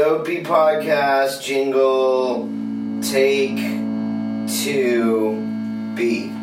Dopey Podcast jingle take two B.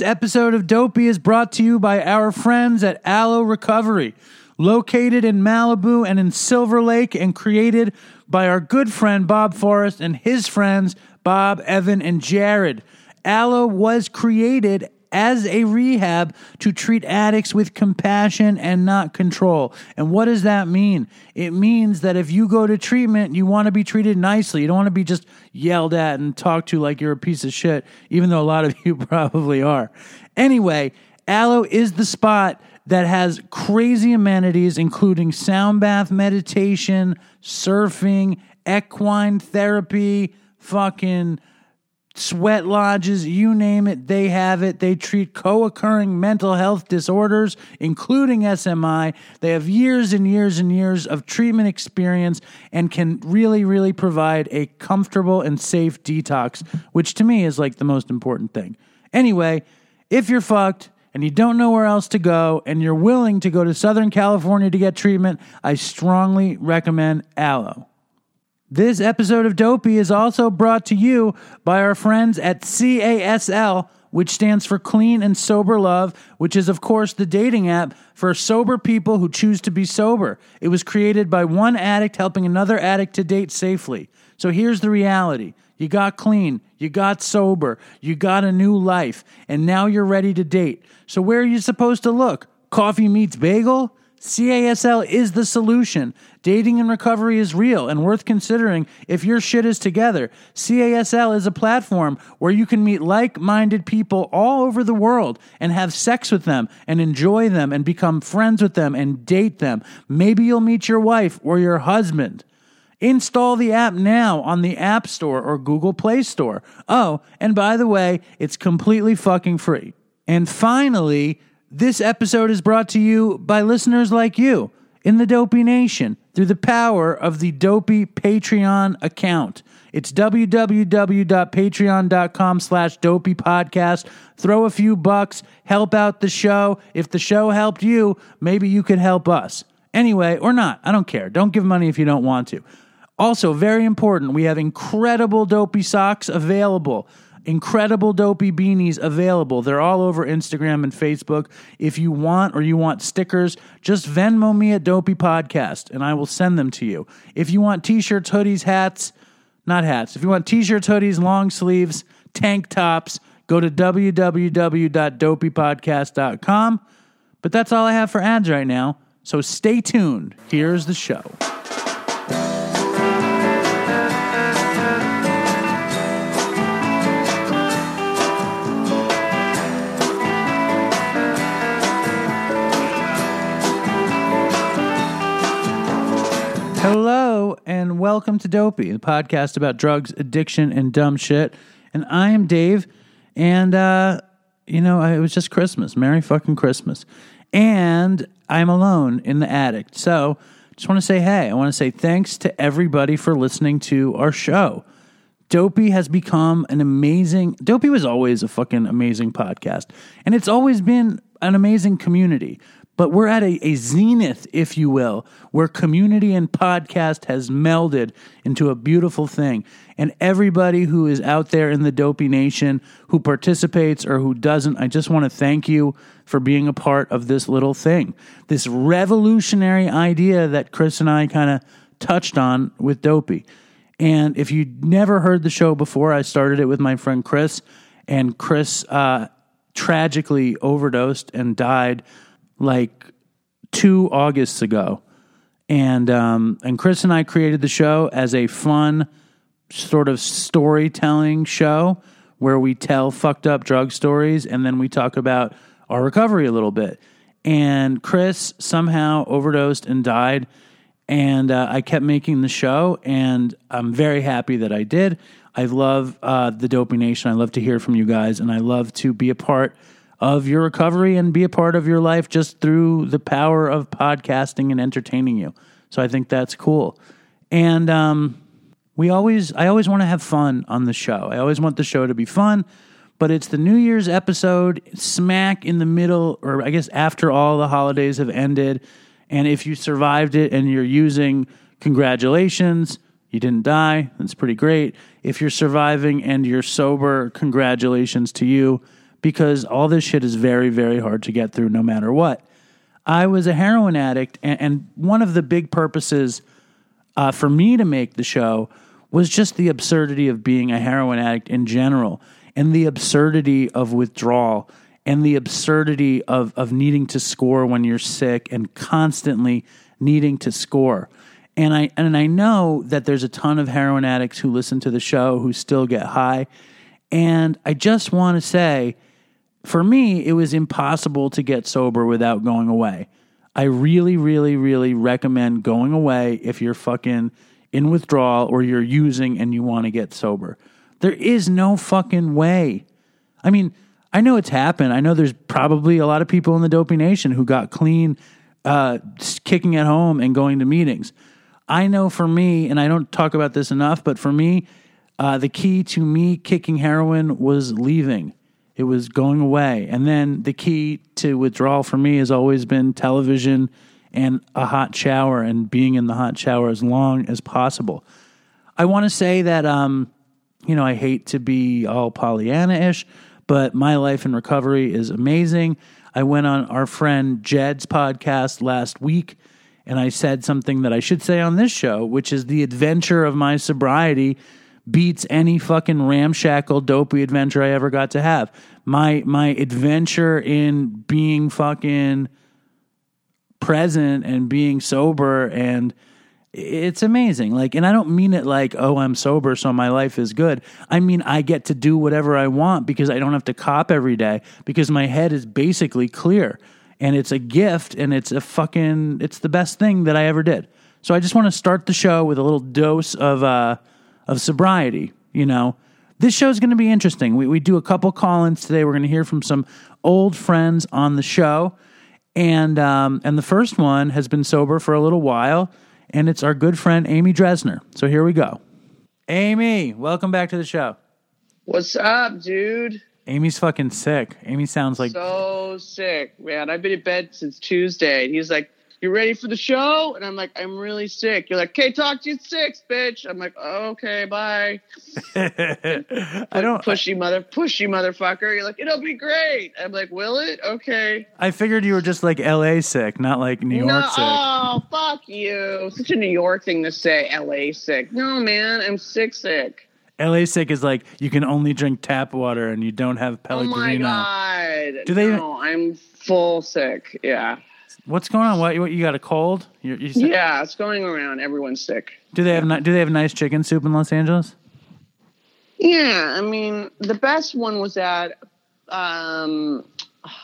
This episode of Dopey is brought to you by our friends at Aloe Recovery, located in Malibu and in Silver Lake, and created by our good friend Bob Forrest and his friends Bob, Evan, and Jared. Aloe was created as a rehab to treat addicts with compassion and not control. And what does that mean? It means that if you go to treatment, you want to be treated nicely. You don't want to be just yelled at and talked to like you're a piece of shit, even though a lot of you probably are. Anyway, Aloe is the spot that has crazy amenities, including sound bath meditation, surfing, equine therapy, fucking sweat lodges, you name it, they have it. They treat co occurring mental health disorders, including SMI. They have years and years and years of treatment experience and can really, really provide a comfortable and safe detox, which to me is like the most important thing. Anyway, if you're fucked, and you don't know where else to go, and you're willing to go to Southern California to get treatment, I strongly recommend Aloe. This episode of Dopey is also brought to you by our friends at CASL, which stands for Clean and Sober Love, which is, of course, the dating app for sober people who choose to be sober. It was created by one addict helping another addict to date safely. So here's the reality you got clean, you got sober, you got a new life, and now you're ready to date. So where are you supposed to look? Coffee meets bagel? CASL is the solution. Dating and recovery is real and worth considering if your shit is together. CASL is a platform where you can meet like minded people all over the world and have sex with them and enjoy them and become friends with them and date them. Maybe you'll meet your wife or your husband. Install the app now on the App Store or Google Play Store. Oh, and by the way, it's completely fucking free. And finally, this episode is brought to you by listeners like you in the Dopey Nation through the power of the Dopey Patreon account. It's www.patreon.com slash dopey podcast. Throw a few bucks, help out the show. If the show helped you, maybe you could help us. Anyway, or not. I don't care. Don't give money if you don't want to. Also, very important, we have incredible dopey socks available. Incredible dopey beanies available. They're all over Instagram and Facebook. If you want or you want stickers, just Venmo me at Dopey Podcast and I will send them to you. If you want t shirts, hoodies, hats, not hats, if you want t shirts, hoodies, long sleeves, tank tops, go to www.dopeypodcast.com. But that's all I have for ads right now. So stay tuned. Here's the show. Hello and welcome to Dopey, the podcast about drugs, addiction, and dumb shit. And I am Dave, and uh, you know, it was just Christmas. Merry fucking Christmas. And I'm alone in the attic. So just want to say hey, I want to say thanks to everybody for listening to our show. Dopey has become an amazing Dopey was always a fucking amazing podcast. And it's always been an amazing community. But we're at a, a zenith, if you will, where community and podcast has melded into a beautiful thing. And everybody who is out there in the Dopey Nation who participates or who doesn't, I just want to thank you for being a part of this little thing. This revolutionary idea that Chris and I kind of touched on with Dopey. And if you never heard the show before, I started it with my friend Chris, and Chris uh, tragically overdosed and died like two Augusts ago. And um, and Chris and I created the show as a fun sort of storytelling show where we tell fucked up drug stories and then we talk about our recovery a little bit. And Chris somehow overdosed and died. And uh, I kept making the show, and I'm very happy that I did. I love uh, the Dopey Nation. I love to hear from you guys, and I love to be a part of your recovery and be a part of your life just through the power of podcasting and entertaining you. So I think that's cool. And um, we always, I always want to have fun on the show. I always want the show to be fun, but it's the New Year's episode, smack in the middle, or I guess after all the holidays have ended. And if you survived it and you're using, congratulations, you didn't die. That's pretty great. If you're surviving and you're sober, congratulations to you because all this shit is very, very hard to get through no matter what. I was a heroin addict, and, and one of the big purposes uh, for me to make the show was just the absurdity of being a heroin addict in general and the absurdity of withdrawal and the absurdity of, of needing to score when you're sick and constantly needing to score. And I and I know that there's a ton of heroin addicts who listen to the show who still get high. And I just want to say, for me, it was impossible to get sober without going away. I really, really, really recommend going away if you're fucking in withdrawal or you're using and you want to get sober. There is no fucking way. I mean, I know it's happened. I know there's probably a lot of people in the Dopey Nation who got clean, uh, kicking at home and going to meetings. I know for me, and I don't talk about this enough, but for me, uh, the key to me kicking heroin was leaving. It was going away. And then the key to withdrawal for me has always been television and a hot shower and being in the hot shower as long as possible. I want to say that, um, you know, I hate to be all Pollyanna ish, but my life in recovery is amazing. I went on our friend Jed's podcast last week and I said something that I should say on this show, which is the adventure of my sobriety beats any fucking ramshackle dopey adventure I ever got to have. My my adventure in being fucking present and being sober and it's amazing. Like and I don't mean it like, "Oh, I'm sober so my life is good." I mean, I get to do whatever I want because I don't have to cop every day because my head is basically clear and it's a gift and it's a fucking it's the best thing that I ever did. So I just want to start the show with a little dose of uh of sobriety, you know. This show's going to be interesting. We we do a couple call-ins today. We're going to hear from some old friends on the show. And um and the first one has been sober for a little while and it's our good friend Amy Dresner. So here we go. Amy, welcome back to the show. What's up, dude? Amy's fucking sick. Amy sounds like so sick, man. I've been in bed since Tuesday. And he's like, You ready for the show? And I'm like, I'm really sick. You're like, Okay, talk to you at six, bitch. I'm like, oh, Okay, bye. I don't Pushy mother pushy motherfucker. You're like, It'll be great. I'm like, Will it? Okay. I figured you were just like LA sick, not like New York no, sick. oh fuck you. Such a New York thing to say, LA sick. No man, I'm sick sick. LA sick is like you can only drink tap water and you don't have Pellegrino. Oh my god. Do they- No, I'm full sick. Yeah. What's going on? What, what you got a cold? You're, you sick? Yeah, it's going around. Everyone's sick. Do they have ni- do they have nice chicken soup in Los Angeles? Yeah, I mean, the best one was at um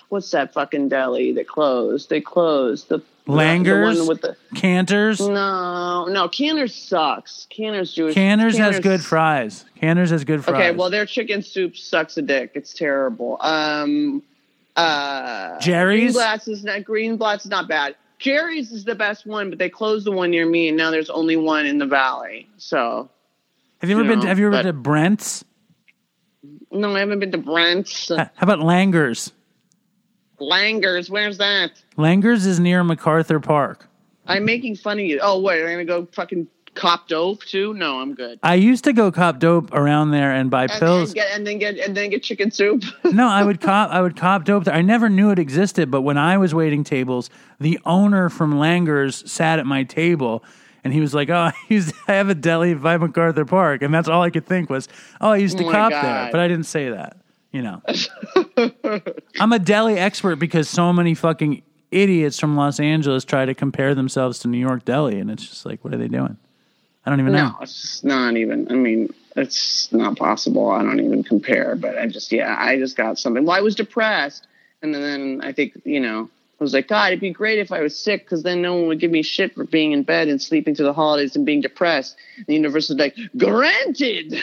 what's that fucking deli that closed? They closed. The Langers? the one with the Canters. No, no, Canter's sucks. Canter's Jewish. Canters has good fries. Canters has good fries. Okay, well their chicken soup sucks a dick. It's terrible. Um uh Jerry's? Greenblatt's is not Greenblatt's is not bad. Jerry's is the best one, but they closed the one near me and now there's only one in the valley. So have you ever you been? To, have you ever but- been to Brent's? no, I haven't been to Brent's. How about Langers? Langers, where's that? Langers is near MacArthur Park. I'm making fun of you. Oh, wait, I'm gonna go fucking cop dope too? No, I'm good. I used to go cop dope around there and buy And, pills. and get and then get and then get chicken soup. no, I would cop. I would cop dope there. I never knew it existed, but when I was waiting tables, the owner from Langers sat at my table, and he was like, "Oh, I used I have a deli by MacArthur Park," and that's all I could think was, "Oh, I used to Oh cop there," but I didn't say that. You know, I'm a deli expert because so many fucking idiots from Los Angeles try to compare themselves to New York Deli, and it's just like, what are they doing? I don't even know. No, it's just not even. I mean, it's not possible. I don't even compare. But I just, yeah, I just got something. Well, I was depressed, and then I think you know, I was like, God, it'd be great if I was sick, because then no one would give me shit for being in bed and sleeping through the holidays and being depressed. And the universe was like, granted.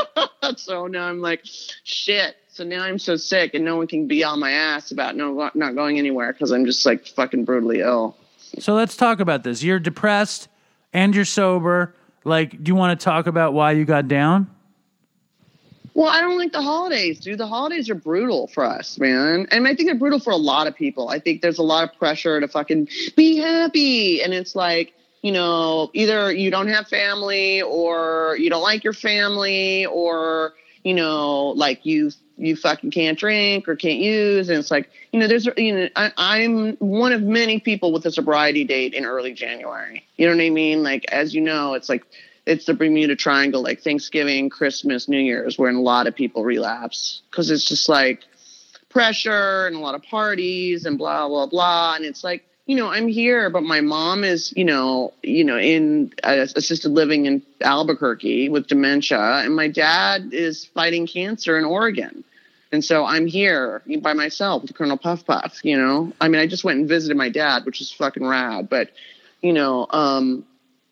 so now I'm like, shit. So now I'm so sick, and no one can be on my ass about no not going anywhere because I'm just like fucking brutally ill. So let's talk about this. You're depressed and you're sober. Like, do you want to talk about why you got down? Well, I don't like the holidays, dude. The holidays are brutal for us, man. And I think they're brutal for a lot of people. I think there's a lot of pressure to fucking be happy. And it's like, you know, either you don't have family or you don't like your family or, you know, like you you fucking can't drink or can't use. And it's like, you know, there's, you know, I, I'm one of many people with a sobriety date in early January. You know what I mean? Like, as you know, it's like, it's the Bermuda Triangle, like Thanksgiving, Christmas, New Year's, when a lot of people relapse because it's just like pressure and a lot of parties and blah blah blah. And it's like, you know, I'm here, but my mom is, you know, you know, in uh, assisted living in Albuquerque with dementia, and my dad is fighting cancer in Oregon. And so I'm here by myself with Colonel Puff Puff, you know. I mean, I just went and visited my dad, which is fucking rad, but you know, um,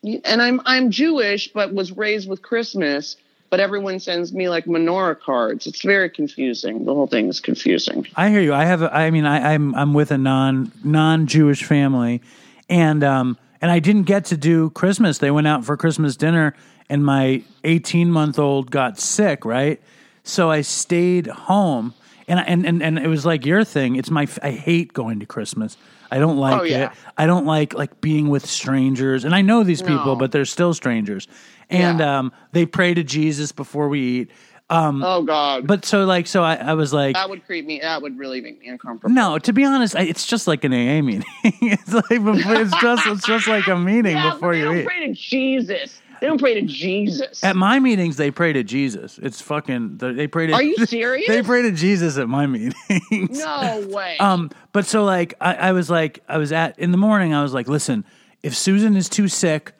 and I'm I'm Jewish, but was raised with Christmas. But everyone sends me like menorah cards. It's very confusing. The whole thing is confusing. I hear you. I have. A, I mean, I, I'm I'm with a non non Jewish family, and um and I didn't get to do Christmas. They went out for Christmas dinner, and my 18 month old got sick. Right, so I stayed home, and I- and and and it was like your thing. It's my. I hate going to Christmas. I don't like Oh, yeah. it. I don't like like being with strangers, and I know these people, No. but they're still strangers. And Yeah. um, they pray to Jesus before we eat. Oh God, But so like so I, I was like that would creep me. That would really make me uncomfortable. no, to be honest, I, it's just like an AA meeting. it's like it's just it's just like a meeting Yeah, before you eat. pray to Jesus. They don't pray to Jesus. At my meetings, they pray to Jesus. It's fucking. They pray to. Are you serious? They pray to Jesus at my meetings. no way. Um, but so like I, I was like I was at in the morning. I was like, listen, if Susan is too sick,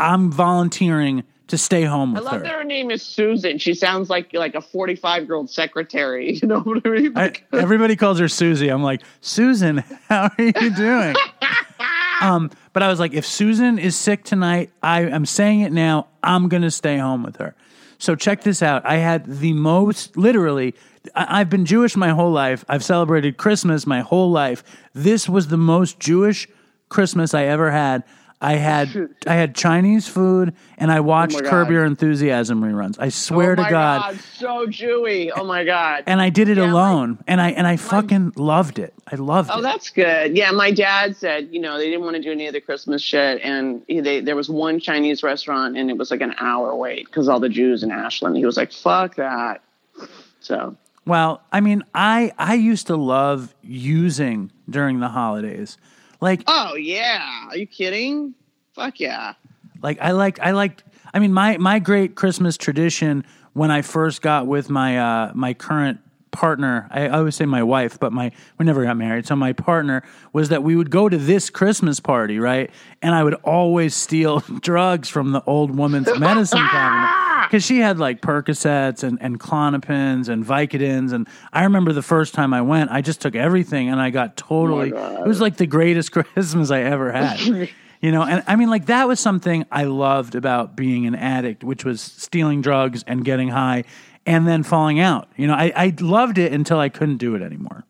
I'm volunteering to stay home I love her. that her name is Susan. She sounds like like a 45 year old secretary. You know what I mean? I, everybody calls her Susie. I'm like, Susan, how are you doing? um, but I was like, if Susan is sick tonight, I am saying it now. I'm gonna stay home with her. So check this out. I had the most, literally. I, I've been Jewish my whole life. I've celebrated Christmas my whole life. This was the most Jewish Christmas I ever had. I had I had Chinese food and I oh watched Oh Curb Your Enthusiasm reruns. I swear oh to my God so Jewy. Oh my God. and I did it Yeah, alone, and I and I fucking loved it. I loved Oh, it. Oh, that's good. Yeah, my dad said, you know, they didn't want to do any of the Christmas shit, and he, they, there was one Chinese restaurant, and it was like an hour wait because all the Jews in Ashland. He was like, "Fuck that." So Well, I mean, I I used to love using during the holidays, like Oh yeah, are you kidding? Fuck yeah. like I liked I liked. I mean, my my great Christmas tradition when I first got with my uh my current partner I, I always say my wife but my we never got married so my partner was that we would go to this christmas party right and i would always steal drugs from the old woman's medicine cabinet because she had like percocets and, and klonopins and vicodins and i remember the first time i went i just took everything and i got totally oh it was like the greatest christmas i ever had you know, and I mean, like that was something I loved about being an addict, which was stealing drugs and getting high and then falling out. You know, I, I loved it until I couldn't do it anymore.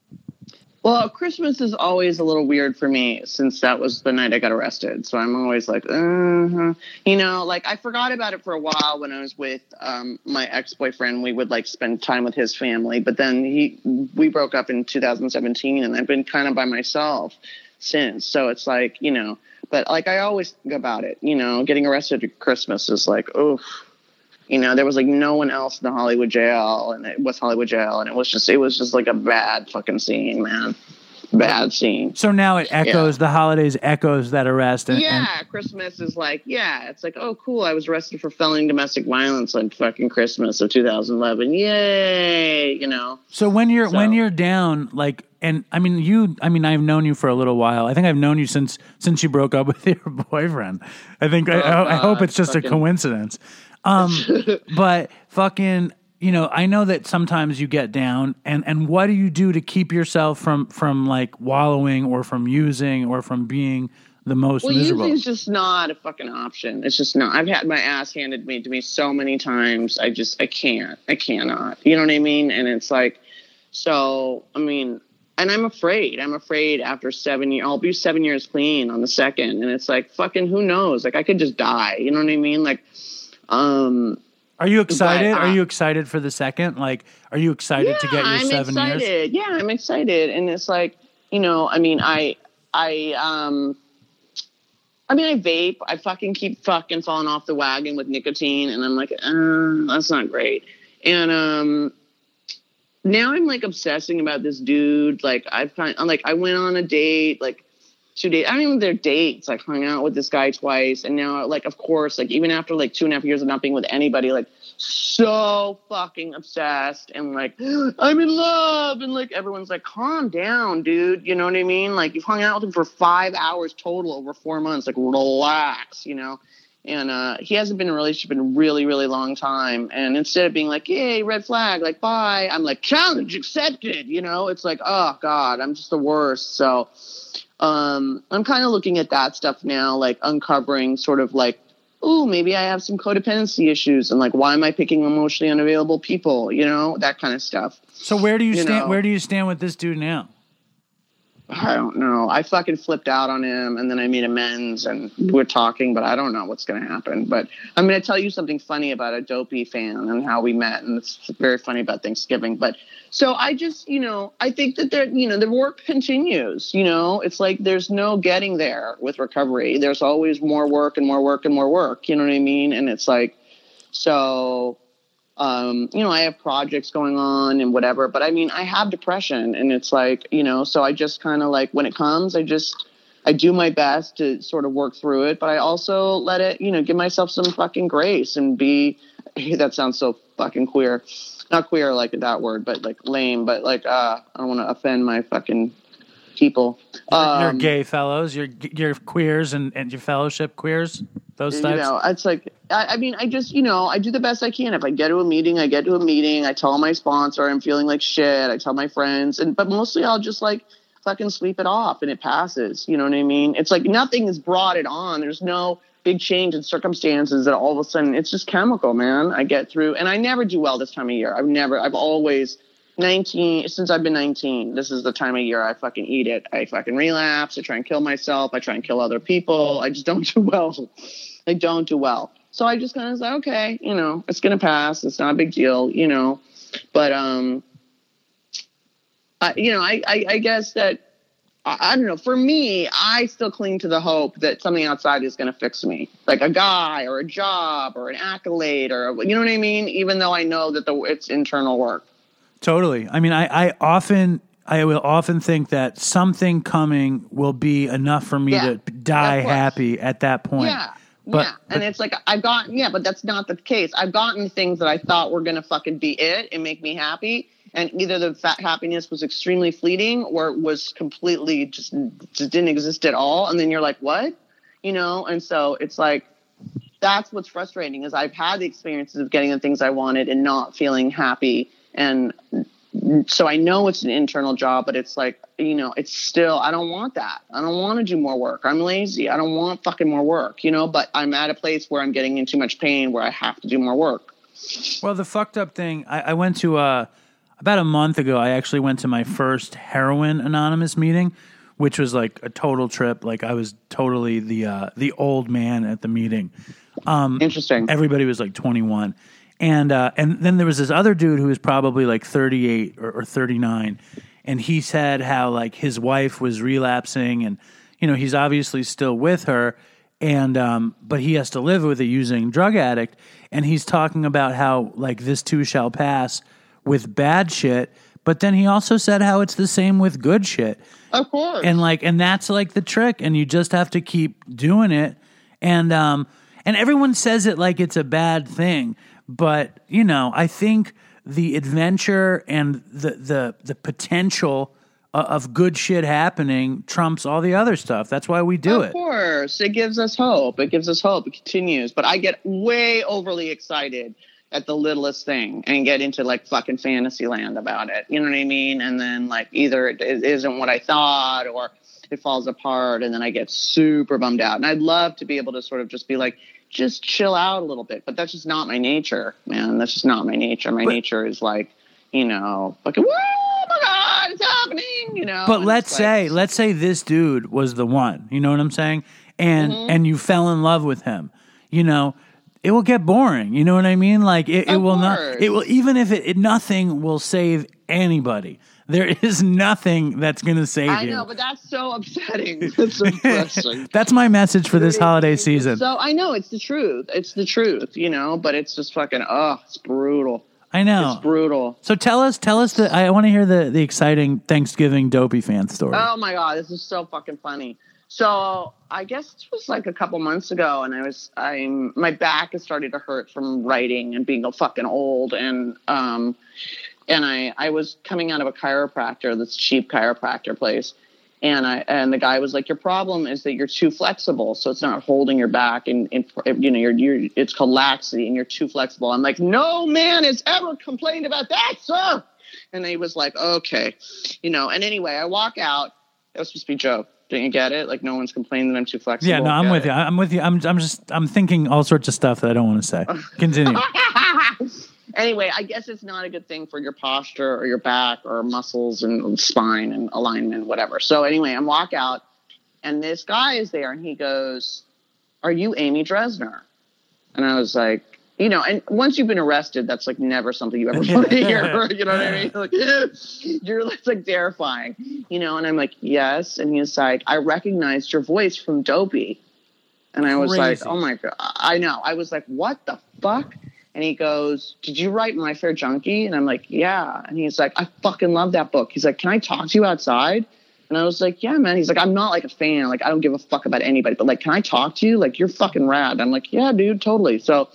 Well, Christmas is always a little weird for me since that was the night I got arrested. So I'm always like, uh you know, like I forgot about it for a while when I was with um, my ex boyfriend. We would like spend time with his family, but then he we broke up in 2017, and I've been kind of by myself since. So it's like, you know, but like I always think about it. You know, getting arrested at Christmas is like, oof. You know, there was like no one else in the Hollywood jail, and it was Hollywood jail, and it was just it was just like a bad fucking scene, man. Bad scene. So now it echoes, the holidays echoes that arrest. And, Yeah, and Christmas is like, yeah, it's like, oh, cool. I was arrested for felony domestic violence on fucking Christmas of 2011. Yay, you know. so when you're, when you're down, like and I mean you. I mean I've known you for a little while. I think I've known you since since you broke up with your boyfriend. I think I, I, I oh, hope uh, it's just a coincidence. Um, but fucking, you know, I know that sometimes you get down, and and what do you do to keep yourself from from like wallowing or from using or from being the most Well, miserable? using's just not a fucking option. It's just not. I've had my ass handed me to me so many times. I just I can't. I cannot. You know what I mean? And it's like, so I mean, and I'm afraid. I'm afraid after seven years, I'll be seven years clean on the second, and it's like fucking who knows? Like I could just die. You know what I mean? Like, um, Are you excited? But, uh, are you excited for the second? Like, are you excited to get your I'm seven excited. years? Yeah, I'm excited, and it's like you know, I mean, I, I, um, I mean, I vape. I fucking keep fucking falling off the wagon with nicotine, and I'm like, uh, that's not great. And um, now I'm like obsessing about this dude. Like I've kind, I'm like, I went on a date, like two dates. I even their dates. Like hung out with this guy twice, and now like, of course, like even after like two and a half years of not being with anybody, like so fucking obsessed and like I'm in love. And like everyone's like calm down dude. You know what I mean? Like you've hung out with him for five hours total over four months. Like relax you know? And uh he hasn't been in a relationship in a really really long time. And instead of being like yay red flag like bye I'm like challenge accepted you know? It's like oh god I'm just the worst. So um I'm kind of looking at that stuff now like uncovering sort of like oh, maybe I have some codependency issues and like why am I picking emotionally unavailable people, you know, that kind of stuff. So where do you, You stand? know. Where do you stand with this dude now? I don't know. I fucking flipped out on him and then I made amends and we're talking, but I don't know what's going to happen. But I'm going to tell you something funny about a dopey fan and how we met. And it's very funny about Thanksgiving. But so I just, you know, I think that there, you know, the work continues, you know, it's like there's no getting there with recovery. There's always more work and more work and more work. You know what I mean? And it's like, so um, you know, I have projects going on and whatever, but I mean, I have depression and it's like, you know, so I just kind of like when it comes, I just, I do my best to sort of work through it, but I also let it, you know, give myself some fucking grace and be, that sounds so fucking queer. Not queer like that word, but like lame, but like, uh, I don't want to offend my fucking people. your Um, gay fellows, your your queers, and, and your fellowship queers. Those you know it's like I, I mean i just you know i do the best i can. If i get to a meeting i get to a meeting. I tell my sponsor i'm feeling like shit. I tell my friends. And but mostly i'll just like fucking sleep it off and it passes. You know what i mean? It's like nothing has brought it on. There's no big change in circumstances that all of a sudden it's just chemical man. I get through and i never do well this time of year. I've never i've always 19 since i've been 19 this is the time of year i fucking eat it. I fucking relapse. I try and kill myself. I try and kill other people. I just don't do well I don't do well. So I just kind of say, okay, you know, it's gonna pass. It's not a big deal, you know. But um, I, you know, I, I, I guess that I, I don't know. For me, I still cling to the hope that something outside is gonna fix me, like a guy or a job or an accolade or you know what I mean. Even though I know that the it's internal work. Totally. I mean, I, I often, I will often think that something coming will be enough for me Yeah, to die happy at that point. Yeah. But- yeah. And it's like I've gotten yeah, but that's not the case. I've gotten things that I thought were gonna fucking be it and make me happy. And either the fat happiness was extremely fleeting or it was completely just just didn't exist at all. And then you're like, what? You know, and so it's like that's what's frustrating is I've had the experiences of getting the things I wanted and not feeling happy. And so I know it's an internal job, but it's like, you know, it's still, I don't want that. I don't want to do more work. I'm lazy. I don't want fucking more work, you know, but I'm at a place where I'm getting in too much pain where I have to do more work. Well, the fucked up thing, I, I went to uh, about a month ago. I actually went to my first heroin anonymous meeting, which was like a total trip. Like I was totally the uh, the old man at the meeting. Um, Interesting. Everybody was like 21. And uh, and then there was this other dude who was probably like 38 or, or 39, and he said how like his wife was relapsing, and you know he's obviously still with her, and um, but he has to live with a using drug addict, and he's talking about how like this too shall pass with bad shit, but then he also said how it's the same with good shit. Of course. and like and that's like the trick and you just have to keep doing it. And um and everyone says it like it's a bad thing but you know i think the adventure and the the the potential of good shit happening trumps all the other stuff. That's why we do of it. Of course, it gives us hope. It gives us hope. It continues. But I get way overly excited at the littlest thing and get into like fucking fantasy land about it. You know what I mean? And then like either it isn't what I thought or it falls apart and then I get super bummed out. And I'd love to be able to sort of just be like, just chill out a little bit. But that's just not my nature, man. That's just not my nature. My But- nature is like, you know, fucking, oh my God, it's happening, you know. But and let's it's say, let's say this dude was the one. You know what I'm saying? And Mm-hmm. and you fell in love with him. You know, it will get boring. You know what I mean? Like it, it will not. It will even if it, it nothing will save anybody. There is nothing that's going to save I you. I know, but that's so upsetting. So depressing. that's my message for this holiday season. So I know it's the truth. It's the truth, you know, but it's just fucking oh, it's brutal. I know. It's brutal. So tell us, tell us the. I want to hear the the exciting Thanksgiving dopey fan story. Oh my god, this is so fucking funny. So I guess it was like a couple months ago, and I was I'm my back is starting to hurt from writing and being a fucking old, and um, and I I was coming out of a chiropractor, this cheap chiropractor place, and I and the guy was like, your problem is that you're too flexible, so it's not holding your back, and, and you know you're you're it's called laxity, and you're too flexible. I'm like, no man has ever complained about that, sir. And he was like, okay, you know. And anyway, I walk out. That was supposed to be a joke. Didn't you get it? Like no one's complaining that I'm too flexible. yeah, no, I'm Get with it? you. I'm with you. I'm I'm just I'm thinking all sorts of stuff that I don't want to say. Continue. anyway, I guess it's not a good thing for your posture or your back or muscles and spine and alignment, whatever. So anyway, I'm walk out, and this guy is there, and he goes, "Are you Amy Dresner?" And I was like, you know, and once you've been arrested, that's like never something you ever want to hear. You know what I mean? Like, you're it's like terrifying, you know. And I'm like, yes. And he's like, I recognized your voice from Dopey. And I was like, oh my god, I know. I was like, what the fuck? And he goes, did you write My Fair Junkie? And I'm like, yeah. And he's like, I fucking love that book. He's like, can I talk to you outside? And I was like, yeah, man. He's like, I'm not like a fan. Like, I don't give a fuck about anybody, but like, can I talk to you? Like, you're fucking rad. I'm like, yeah, dude, totally. So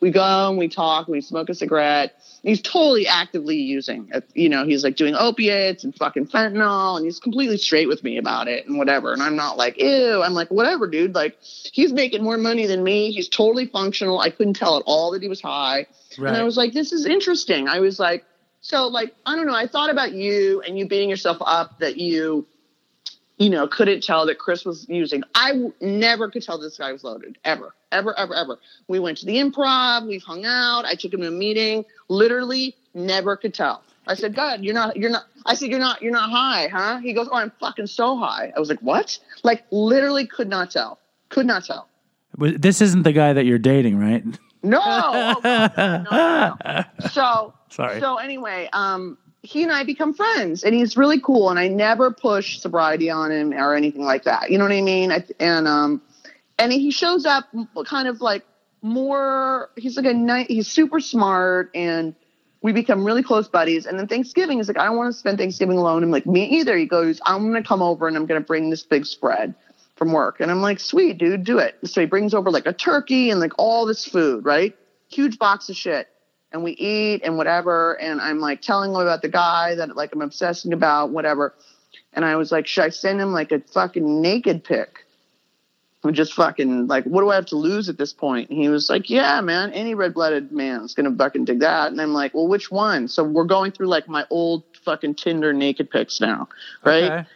we go and we talk, we smoke a cigarette. He's totally actively using, uh, you know, he's like doing opiates and fucking fentanyl, and he's completely straight with me about it and whatever. And I'm not like, ew. I'm like, whatever, dude. Like, he's making more money than me. He's totally functional. I couldn't tell at all that he was high. Right. And I was like, this is interesting. I was like, so like, I don't know. I thought about you and you beating yourself up that you, you know, couldn't tell that Chris was using. I w- never could tell this guy was loaded ever, ever, ever, ever. We went to the improv. We've hung out. I took him to a meeting. Literally, never could tell. I said, God, you're not, you're not. I said, you're not, you're not high, huh? He goes, Oh, I'm fucking so high. I was like, What? Like, literally, could not tell. Could not tell. This isn't the guy that you're dating, right? No. Oh, God, no, no, no. So Sorry. So anyway, um, he and I become friends, and he's really cool. And I never push sobriety on him or anything like that. You know what I mean? I, and um, and he shows up kind of like more. He's like a night. He's super smart, and we become really close buddies. And then Thanksgiving, he's like, I don't want to spend Thanksgiving alone. I'm like, me either. He goes, I'm gonna come over and I'm gonna bring this big spread from work. And I'm like, sweet, dude, do it. So he brings over like a turkey and like all this food, right? Huge box of shit. And we eat and whatever. And I'm like telling him about the guy that like I'm obsessing about, whatever. And I was like, should I send him like a fucking naked pic? I'm just fucking like, what do I have to lose at this point? And he was like, yeah, man, any red blooded man's gonna fucking dig that. And I'm like, well, which one? So we're going through like my old fucking Tinder naked pics now, right? Okay.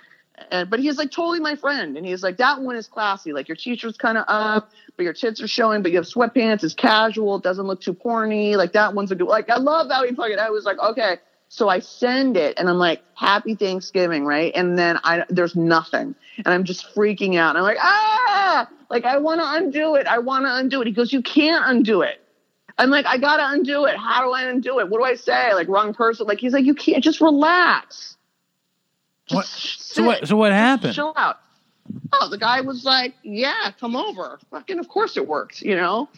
and but he's like totally my friend and he's like that one is classy like your t-shirt's kind of up but your tits are showing but you have sweatpants it's casual it doesn't look too porny like that one's a good like i love how he fucking i was like okay so i send it and i'm like happy thanksgiving right and then i there's nothing and i'm just freaking out and i'm like ah like i want to undo it i want to undo it he goes you can't undo it I'm like, I gotta undo it. How do I undo it? What do I say? Like wrong person. Like he's like, you can't just relax. Just What- So what? So what Just happened? Chill out. Oh, the guy was like, "Yeah, come over." Fucking, of course it works. You know,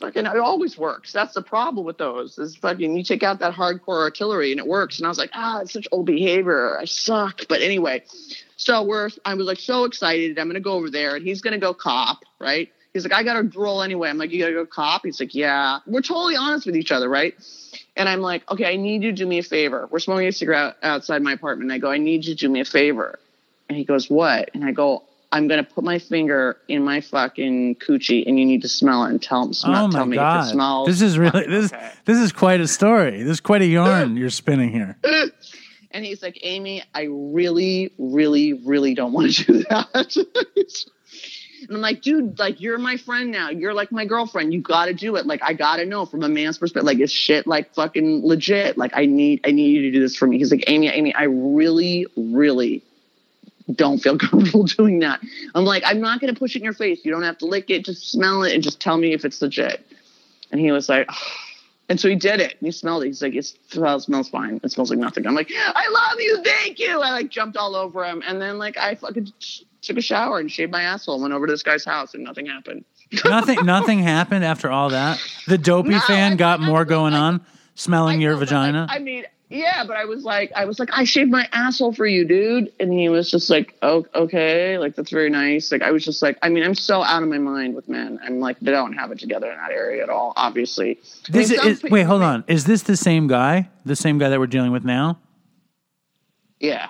fucking, it always works. That's the problem with those. Is fucking, you take out that hardcore artillery and it works. And I was like, ah, it's such old behavior. I suck. But anyway, so we're. I was like so excited. I'm gonna go over there, and he's gonna go cop, right? He's like, I got to drool anyway. I'm like, you gotta go cop. He's like, yeah. We're totally honest with each other, right? And I'm like, okay, I need you to do me a favor. We're smoking a cigarette outside my apartment. And I go, I need you to do me a favor. And he goes, what? And I go, I'm gonna put my finger in my fucking coochie, and you need to smell it and tell, smell, oh tell my me if god! it smells. This is really this okay. this is quite a story. This is quite a yarn you're spinning here. And he's like, Amy, I really, really, really don't want to do that. and I'm like, dude, like you're my friend now. You're like my girlfriend. You got to do it. Like I got to know from a man's perspective. Like is shit like fucking legit? Like I need, I need you to do this for me. He's like, Amy, Amy, I really, really don't feel comfortable doing that. I'm like, I'm not going to push it in your face. You don't have to lick it. Just smell it and just tell me if it's legit. And he was like, and so he did it. And he smelled it. He's like, it smells, smells fine. It smells like nothing. I'm like, I love you. Thank you. I like jumped all over him. And then like I fucking took a shower and shaved my asshole. Went over to this guy's house and nothing happened. nothing nothing happened after all that. The dopey No, fan I- got I- more going I- on, smelling your vagina. like, I mean, yeah, but I was like, I was like, I shaved my asshole for you, dude. And he was just like, oh, okay, like that's very nice. Like I was just like, I mean, I'm so out of my mind with men. I'm like, they don't have it together in that area at all, obviously. I this mean, is, wait, hold on. Is this the same guy? The same guy that we're dealing with now? Yeah.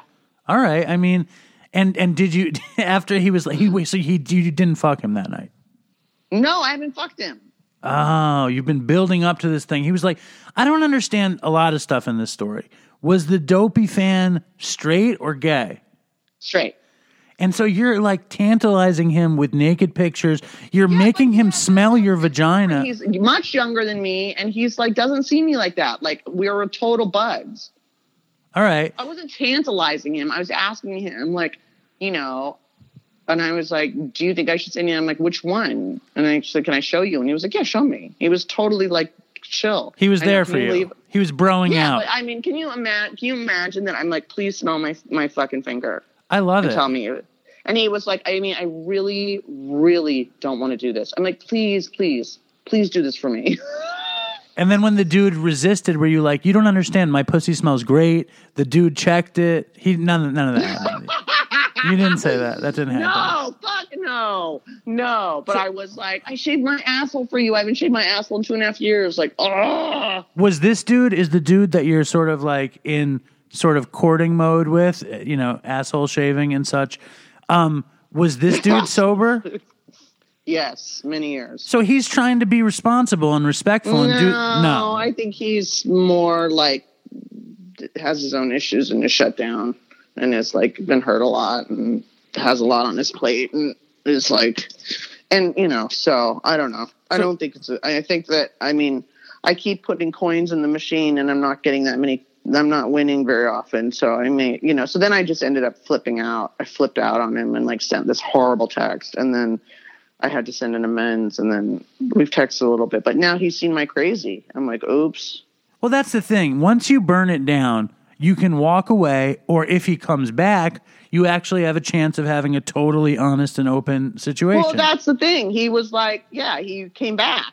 All right. I mean, and and did you after he was like he wait, so he you didn't fuck him that night? No, I haven't fucked him. Oh, you've been building up to this thing. He was like, I don't understand a lot of stuff in this story. Was the dopey fan straight or gay? Straight. And so you're like tantalizing him with naked pictures. You're making him smell your vagina. He's much younger than me, and he's like doesn't see me like that. Like we were total buds. All right. I wasn't tantalizing him. I was asking him, like, you know, and I was like, "Do you think I should send you?" I'm like, "Which one?" And I said, "Can I show you?" And he was like, "Yeah, show me." He was totally like chill. He was I there for you. He was broing Yeah, out. but I mean, can you imagine? Can you imagine that I'm like, "Please smell my my fucking finger I love and it. tell me." And he was like, "I mean, I really, really don't want to do this." I'm like, "Please, please, please do this for me." And then when the dude resisted, were you like, "You don't understand? My pussy smells great." The dude checked it. He none none of that. you didn't say that. That didn't happen. No, fuck no, no. But I was like, I shaved my asshole for you. I haven't shaved my asshole in two and a half years. Like, oh, Was this dude is the dude that you're sort of like in sort of courting mode with, you know, asshole shaving and such? Um, was this dude sober? yes, many years. So he's trying to be responsible and respectful and do no, no. I think he's more like has his own issues and is shut down and has like been hurt a lot and has a lot on his plate and is like, and you know, so I don't know. I don't think it's. A, I think that I mean, I keep putting coins in the machine and I'm not getting that many. I'm not winning very often, so I may, you know. So then I just ended up flipping out. I flipped out on him and like sent this horrible text, and then I had to send an amends, and then we've texted a little bit. But now he's seen my crazy. I'm like, oops. Well, that's the thing. Once you burn it down, you can walk away, or if he comes back, you actually have a chance of having a totally honest and open situation. Well, that's the thing. He was like, yeah, he came back.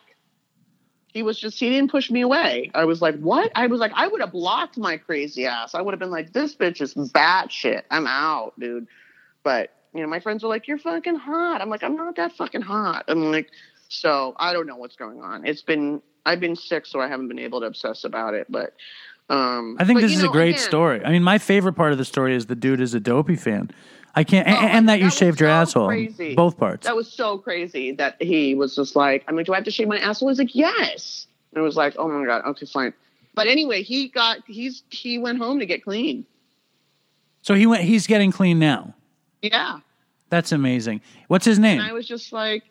He was just, he didn't push me away. I was like, what? I was like, I would have blocked my crazy ass. I would have been like, this bitch is batshit. I'm out, dude. But, you know, my friends were like, you're fucking hot. I'm like, I'm not that fucking hot. I'm like, so I don't know what's going on. It's been, I've been sick, so I haven't been able to obsess about it. But, um, I think but, this you is a great again, story. I mean, my favorite part of the story is the dude is a dopey fan. I can't, and, Oh, and that you that was shaved your asshole. crazy. Both parts. That was so crazy that he was just like, I'm like, do I have to shave my asshole? He's like, yes. And I was like, oh my god, okay, fine. But anyway, he got he's he went home to get clean. so he went. He's getting clean now. Yeah, That's amazing. What's his name? and I was just like,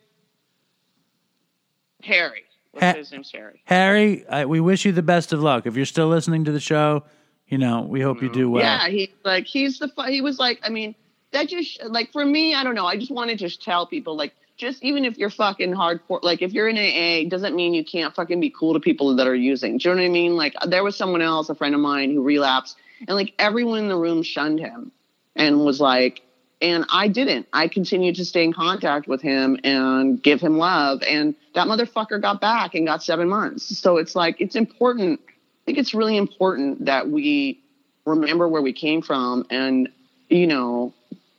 Harry. Ha- his name's Harry. Harry. I, we wish you the best of luck. If you're still listening to the show, you know we hope you do well. Yeah, he like he's the he was like, I mean, that just like for me, I don't know. I just wanted to just tell people like. Just even if you're fucking hardcore, like if you're in AA, doesn't mean you can't fucking be cool to people that are using. Do you know what I mean? Like there was someone else, a friend of mine, who relapsed, and like everyone in the room shunned him, and was like, and I didn't. I continued to stay in contact with him and give him love, and that motherfucker got back and got seven months. So it's like it's important. I think it's really important that we remember where we came from and you know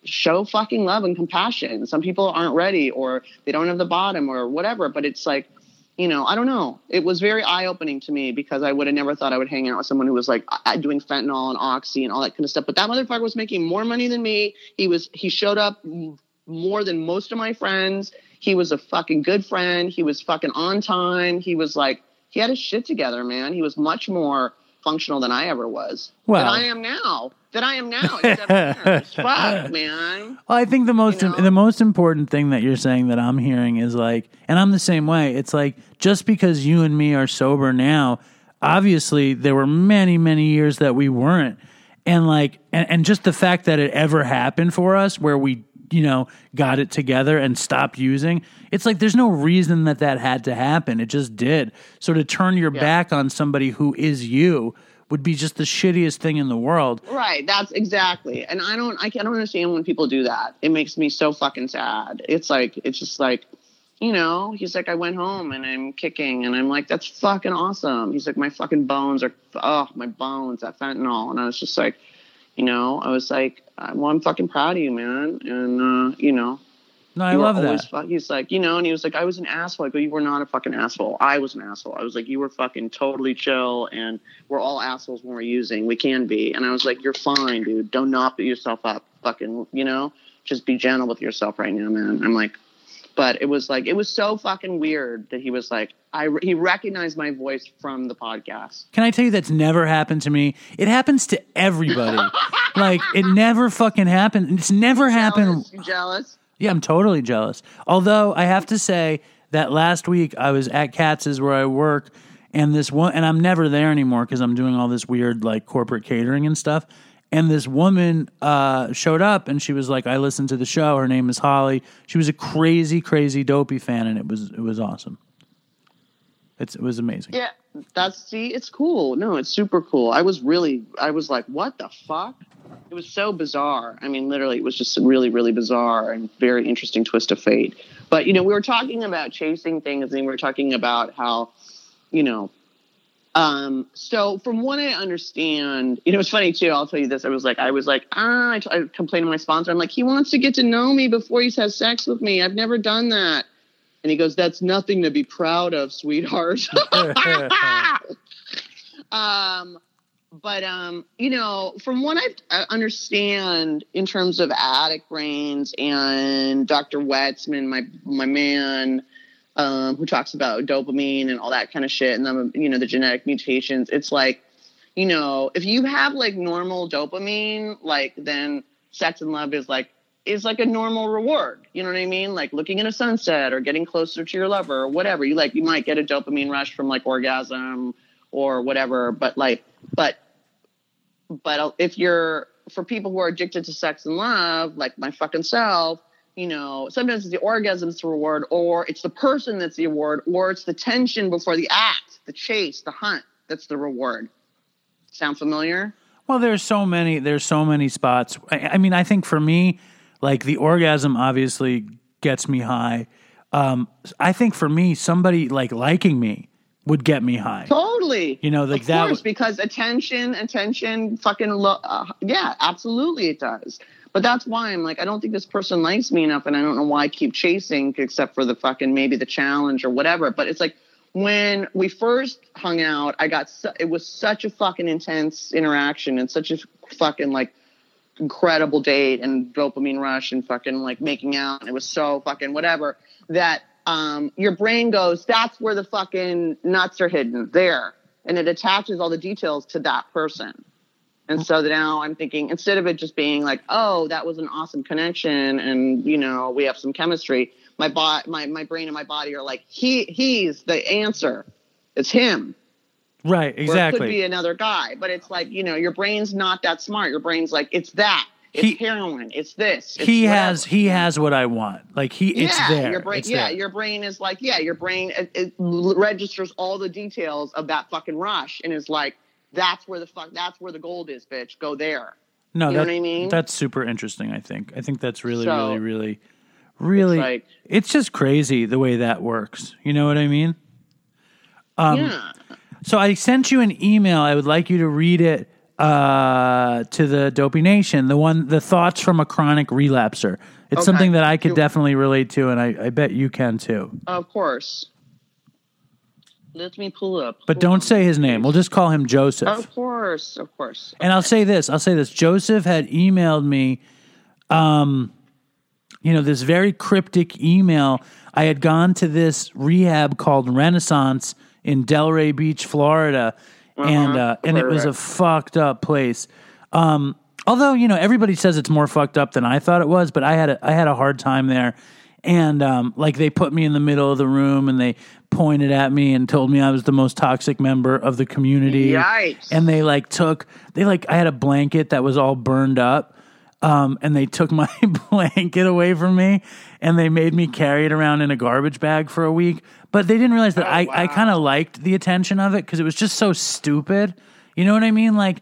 show fucking love and compassion some people aren't ready or they don't have the bottom or whatever but it's like you know, I don't know. It was very eye opening to me because I would have never thought I would hang out with someone who was like doing fentanyl and oxy and all that kind of stuff. But that motherfucker was making more money than me. He was he showed up more than most of my friends. He was a fucking good friend. He was fucking on time. He was like he had his shit together, man. He was much more functional than I ever was. Well- I am now. That I am now. in seven years. Fuck, man. Well, I think the most You know? the most important thing that you're saying that I'm hearing is like, and I'm the same way. It's like just because you and me are sober now, obviously there were many many years that we weren't, and like, and, and just the fact that it ever happened for us where we you know got it together and stopped using. It's like there's no reason that that had to happen. It just did. So to turn your back on somebody who is you would be just the shittiest thing in the world. Right. That's exactly. And I don't. I can't understand when people do that. It makes me so fucking sad. It's like it's just like, you know. He's like, I went home and I'm kicking, and I'm like, that's fucking awesome. He's like, my fucking bones are, oh, my bones, that fentanyl, and I was just like, you know, I was like, well, I'm fucking proud of you, man, and uh, you know, No, I love that. fu- he's like, you know, and he was like, I was an asshole. I go, you were not a fucking asshole. I was an asshole. I was like, you were fucking totally chill, and we're all assholes when we're using. We can be. And I was like, you're fine, dude. Don't not beat yourself up. Fucking, you know, just be gentle with yourself right now, man. I'm like, but it was like, it was so fucking weird that he was like, I he recognized my voice from the podcast. Can I tell you that's never happened to me? It happens to everybody. like it never fucking happened. It's never happened. You jealous? Yeah, I'm totally jealous. Although I have to say that last week I was at Katz's where I work, and this one, and I'm never there anymore because I'm doing all this weird like corporate catering and stuff. And this woman uh, showed up, and she was like, "I listened to the show. Her name is Holly. She was a crazy, crazy dopey fan, and it was it was awesome. It's it was amazing. Yeah, that's see, it's cool. No, it's super cool. I was really, I was like, what the fuck? It was so bizarre. I mean, literally, it was just really, really bizarre and very interesting twist of fate. But you know, we were talking about chasing things, and we were talking about how, you know. Um, so from what I understand, you know, it's funny too. I'll tell you this. I was like, I was like, ah, I, I complained to my sponsor. I'm like, he wants to get to know me before he has sex with me. I've never done that. And he goes, that's nothing to be proud of, sweetheart. um, but um, you know, from what I I understand in terms of addict brains and Dr. Wetzman, my my man, um, who talks about dopamine and all that kind of shit, and then you know the genetic mutations. It's like, you know, if you have like normal dopamine, like then sex and love is like is like a normal reward. You know what I mean? Like looking at a sunset or getting closer to your lover or whatever. You like you might get a dopamine rush from like orgasm or whatever, but like but but if you're for people who are addicted to sex and love, like my fucking self, you know, sometimes it's the orgasm's the reward, or it's the person that's the award, or it's the tension before the act, the chase, the hunt that's the reward. Sound familiar? Well, there's so many. There's so many spots. I, I mean, I think for me, like the orgasm obviously gets me high. Um, I think for me, somebody like liking me would get me high. Totally. You know, like of that course, would- because attention, attention, fucking, lo- uh, yeah, absolutely it does. But that's why I'm like, I don't think this person likes me enough, and I don't know why I keep chasing, except for the fucking maybe the challenge or whatever. But it's like when we first hung out, I got su- it was such a fucking intense interaction and such a fucking like incredible date and dopamine rush and fucking like making out. And it was so fucking whatever that um, your brain goes, that's where the fucking nuts are hidden there. And it attaches all the details to that person. And so now I'm thinking, instead of it just being like, oh, that was an awesome connection and, you know, we have some chemistry, my, bo- my, my brain and my body are like, he, he's the answer. It's him. right, Or it could be another guy, but it's like, you know, your brain's not that smart. Your brain's like, it's that. It's He- heroin. It's this. It's he whatever. has he has what I want. Like he, it's yeah, there. Your brain, It's yeah, there. your brain is like, yeah, your brain it, it registers all the details of that fucking rush and is like, that's where the fuck, that's where the gold is, bitch. Go there. no, you know that- what I mean? That's super interesting. I think. I think that's really, So, really, really, really. like- it's just crazy the way that works. You know what I mean? Um, yeah. So I sent you an email. I would like you to read it uh, to the Dopey Nation. The one, the thoughts from a chronic relapser. It's Okay. something that I could You- definitely relate to, and I, I bet you can too. Of course. Let me pull up. But don't on. say his name. We'll just call him Joseph. Of course, of course. And I'll say this, I'll say this. Joseph had emailed me um you know, this very cryptic email. I had gone to this rehab called Renaissance in Delray Beach, Florida, and uh and it was a fucked up place. Um although, you know, everybody says it's more fucked up than I thought it was, but I had a I had a hard time there. And um like they put me in the middle of the room and they pointed at me and told me I was the most toxic member of the community. Yikes. and they like took they like I had a blanket that was all burned up um and they took my blanket away from me and they made me carry it around in a garbage bag for a week. But they didn't realize that I I kind of liked the attention of it cuz it was just so stupid. You know what I mean? Like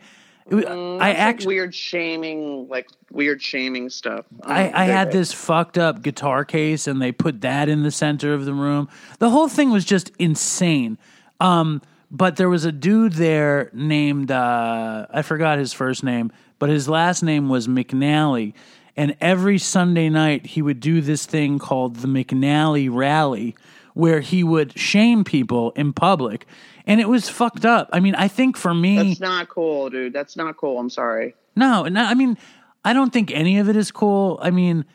it, was I That's like weird shaming, like weird shaming stuff. I, I had this fucked up guitar case and they put that in the center of the room. The whole thing was just insane. Um, but there was a dude there named, uh, I forgot his first name, but his last name was McNally. And every Sunday night he would do this thing called the McNally Rally where he would shame people in public. And it was fucked up. I mean, I think for me. That's not cool, dude. That's not cool. I'm sorry. No, no. I mean, I don't think any of it is cool. I mean,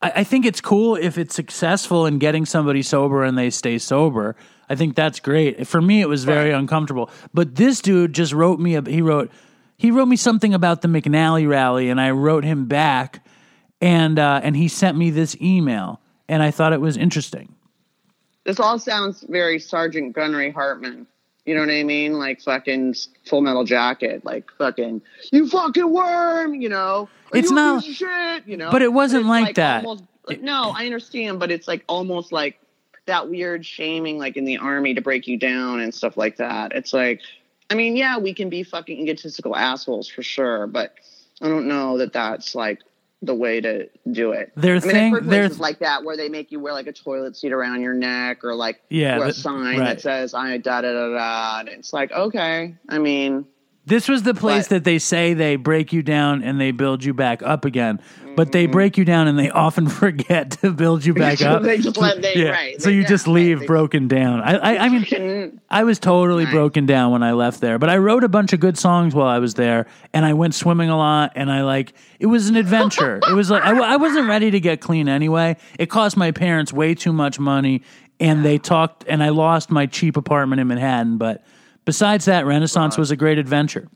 I, I think it's cool if it's successful in getting somebody sober and they stay sober. I think that's great. For me, it was very uncomfortable. But this dude just wrote me. A, he wrote he wrote me something about the McNally rally, and I wrote him back, and uh, and he sent me this email, and I thought it was interesting. This all sounds very Sergeant Gunnery Hartman. You know what I mean? Like fucking Full Metal Jacket. Like fucking you fucking worm. You know? Or, It's "You not- shit. You know? but it wasn't it's like that. almost- no, I understand, but it's like almost like that weird shaming, like in the army to break you down and stuff like that. It's like, I mean, yeah, we can be fucking egotistical assholes for sure, but I don't know that that's like the way to do it. Their I mean, thing- I've heard places like that where they make you wear like a toilet seat around your neck or like Yeah, wear a sign right. that says I da da da da. And it's like okay, I mean, This was the place But- that they say they break you down and they build you back up again. But they Mm-hmm. break you down and they often forget to build you back up. They just let- they- yeah. right. So They- you just right. leave They- broken down. I, I, I mean, I was totally Nice. broken down when I left there. But I wrote a bunch of good songs while I was there, and I went swimming a lot. And I like it was an adventure. it was like I, I wasn't ready to get clean anyway. It cost my parents way too much money, and they talked, and I lost my cheap apartment in Manhattan. But besides that, Renaissance was a great adventure.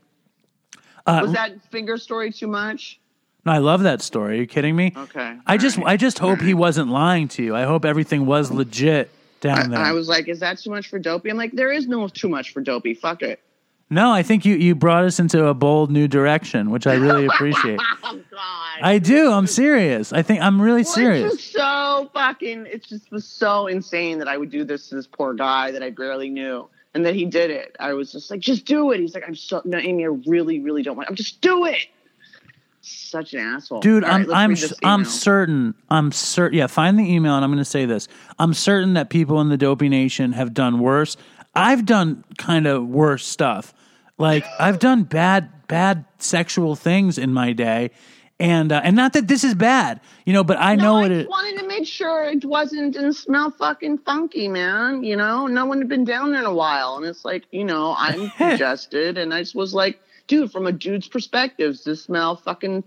Uh, was that finger story too much? No, I love that story. Are you kidding me? Okay. I just All I just hope he wasn't lying to you. I hope everything was legit down there. I was like, is that too much for Dopey? I'm like, there is no too much for Dopey. Fuck it. no, I think you you brought us into a bold new direction, which I really appreciate. Oh God. I do. I'm serious. I think I'm really Well, serious. It's just so fucking. It just was so insane that I would do this to this poor guy that I barely knew, and that he did it. I was just like, just do it. He's like, I'm so no, Amy. I really, really don't want. I'm just do it. Such an asshole, Dude, All I'm I'm I'm certain. I'm certain. Yeah, find the email, and I'm going to say this. I'm certain that people in the Dopey Nation have done worse. I've done kind of worse stuff. Like I've done bad bad sexual things in my day, and uh, and not that this is bad, you know. But I know no, it I wanted to make sure it wasn't didn't smell fucking funky, man. You know, no one had been down there in a while, and it's like, you know, I'm congested, and I just was like, dude, from a dude's perspective, this smell fucking,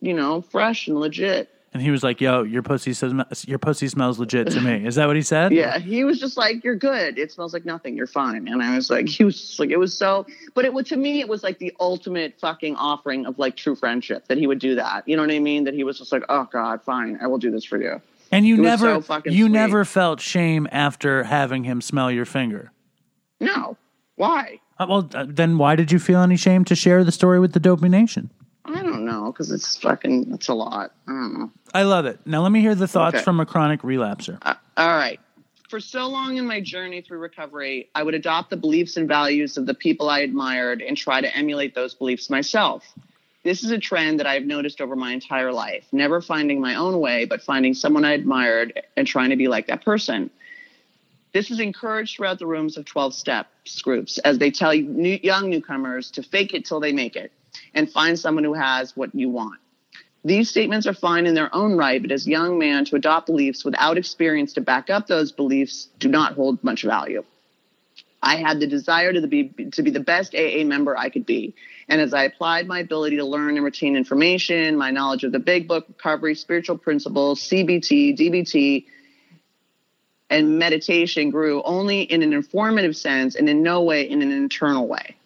you know, fresh and legit? And he was like, "Yo, your pussy says your pussy smells legit to me." Is that what he said? Yeah, he was just like, "You're good. It smells like nothing. You're fine." And I was like, he was just like, it was so. But it was to me, it was like the ultimate fucking offering of like true friendship that he would do that. You know what I mean? That he was just like, "Oh God, fine, I will do this for you." And you It never so you sweet. never felt shame after having him smell your finger. No, why? Uh, well, uh, then why did you feel any shame to share the story with the Dopey Nation? I don't know because it's fucking. It's a lot. I don't know. I love it. Now let me hear the thoughts Okay. from a chronic relapser. Uh, all right. For so long in my journey through recovery, I would adopt the beliefs and values of the people I admired and try to emulate those beliefs myself. This is a trend that I've noticed over my entire life, never finding my own way, but finding someone I admired and trying to be like that person. This is encouraged throughout the rooms of 12 steps groups as they tell new, young newcomers to fake it till they make it and find someone who has what you want. These statements are fine in their own right, but as young man to adopt beliefs without experience to back up those beliefs do not hold much value. I had the desire to be to be the best AA member I could be. And as I applied my ability to learn and retain information, my knowledge of the big book, recovery, spiritual principles, CBT, DBT, and meditation grew only in an informative sense and in no way in an internal way.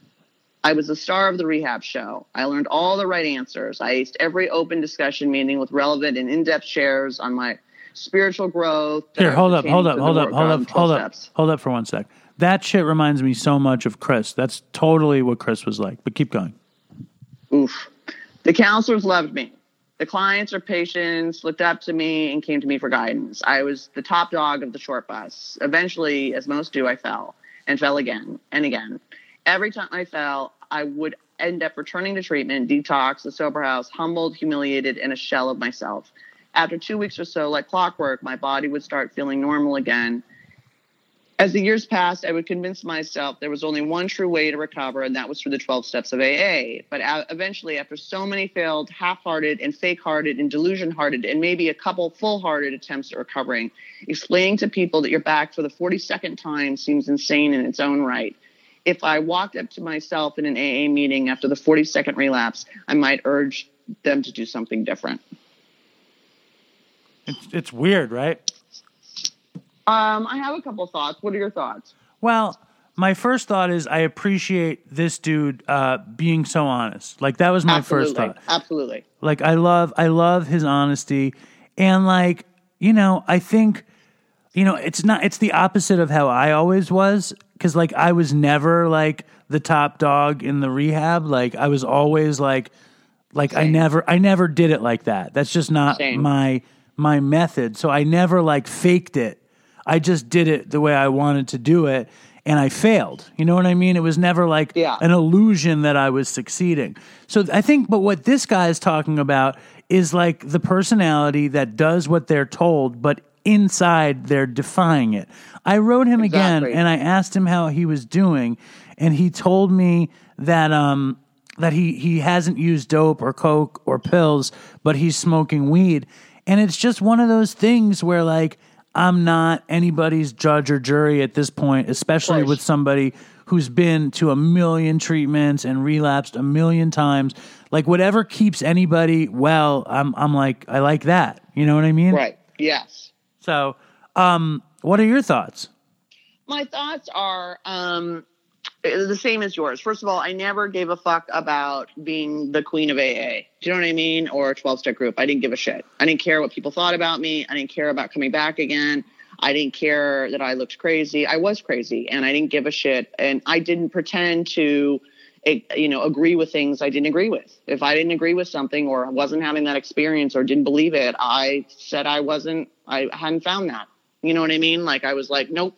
I was the star of the rehab show. I learned all the right answers. I aced every open discussion meeting with relevant and in-depth shares on my spiritual growth. Here, hold up, hold up, hold up, hold up, hold up, steps. hold up for one sec. That shit reminds me so much of Chris. That's totally what Chris was like. But keep going. Oof. The counselors loved me. The clients or patients looked up to me and came to me for guidance. I was the top dog of the short bus. Eventually, as most do, I fell and fell again and again. Every time I fell, I would end up returning to treatment, detox, the sober house, humbled, humiliated, and a shell of myself. After two weeks or so, like clockwork, my body would start feeling normal again. As the years passed, I would convince myself there was only one true way to recover, and that was through the 12 steps of AA. But a- eventually, after so many failed, half hearted, and fake hearted, and delusion hearted, and maybe a couple full hearted attempts at recovering, explaining to people that you're back for the 42nd time seems insane in its own right. If I walked up to myself in an AA meeting after the 42nd relapse, I might urge them to do something different. It's it's weird, right? Um, I have a couple thoughts. What are your thoughts? Well, my first thought is I appreciate this dude uh, being so honest. Like that was my first Absolutely. thought. Absolutely. Like I love I love his honesty and like, you know, I think you know, it's not it's the opposite of how I always was cuz like I was never like the top dog in the rehab. Like I was always like like I never I never did it like that. That's just not Same. my my method. So I never like faked it. I just did it the way I wanted to do it and I failed. You know what I mean? It was never like Yeah. an illusion that I was succeeding. So I think, but what this guy is talking about is like the personality that does what they're told, but inside they're defying it. I wrote him again and I asked him how he was doing, and he told me that um that he he hasn't used dope or coke or pills, but he's smoking weed, and it's just one of those things where like I'm not anybody's judge or jury at this point, especially with somebody who's been to a million treatments and relapsed a million times. Like whatever keeps anybody well, I'm I'm like I like that. You know what I mean? Right. Yes. So, um, what are your thoughts? My thoughts are um, the same as yours. First of all, I never gave a fuck about being the queen of AA. Do you know what I mean? Or a 12 step group. I didn't give a shit. I didn't care what people thought about me. I didn't care about coming back again. I didn't care that I looked crazy. I was crazy and I didn't give a shit. And I didn't pretend to, you know, agree with things I didn't agree with. If I didn't agree with something or wasn't having that experience or didn't believe it, I said I wasn't, I hadn't found that. You know what I mean? Like I was like, nope.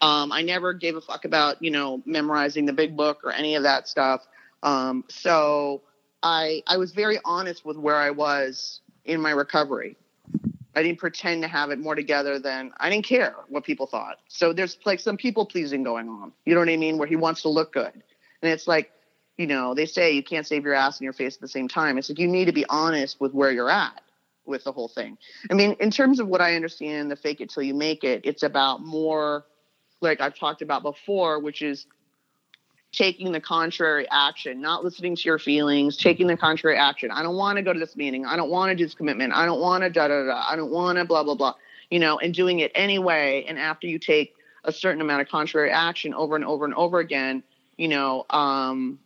Um, I never gave a fuck about, you know, memorizing the big book or any of that stuff. Um, so I I was very honest with where I was in my recovery. I didn't pretend to have it more together than I didn't care what people thought. So there's like some people pleasing going on. You know what I mean? Where he wants to look good. And it's like, you know, they say you can't save your ass and your face at the same time. It's like you need to be honest with where you're at with the whole thing. I mean, in terms of what I understand, the fake it till you make it, it's about more like I've talked about before, which is taking the contrary action, not listening to your feelings, taking the contrary action. I don't want to go to this meeting. I don't want to do this commitment. I don't want to da da da. I don't want to blah blah blah. You know, and doing it anyway. And after you take a certain amount of contrary action over and over and over again, you know, um,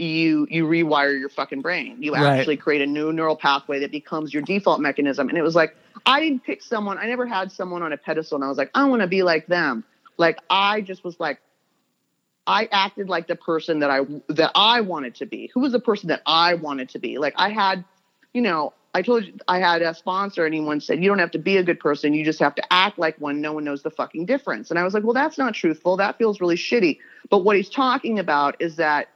you you rewire your fucking brain. You Right. actually create a new neural pathway that becomes your default mechanism. And it was like I didn't pick someone. I never had someone on a pedestal, and I was like, I want to be like them. Like I just was like, I acted like the person that I that I wanted to be. Who was the person that I wanted to be? Like I had, you know, I told you I had a sponsor, and anyone said you don't have to be a good person. You just have to act like one. No one knows the fucking difference. And I was like, well, that's not truthful. That feels really shitty. But what he's talking about is that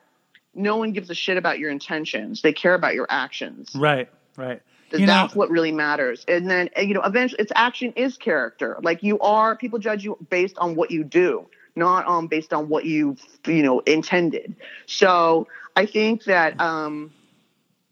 no one gives a shit about your intentions. They care about your actions. Right, right. You know, That's what really matters. And then, uh, you know, eventually it's action is character. Like you are, people judge you based on what you do, not on based on what you, you know, intended. So I think that, um,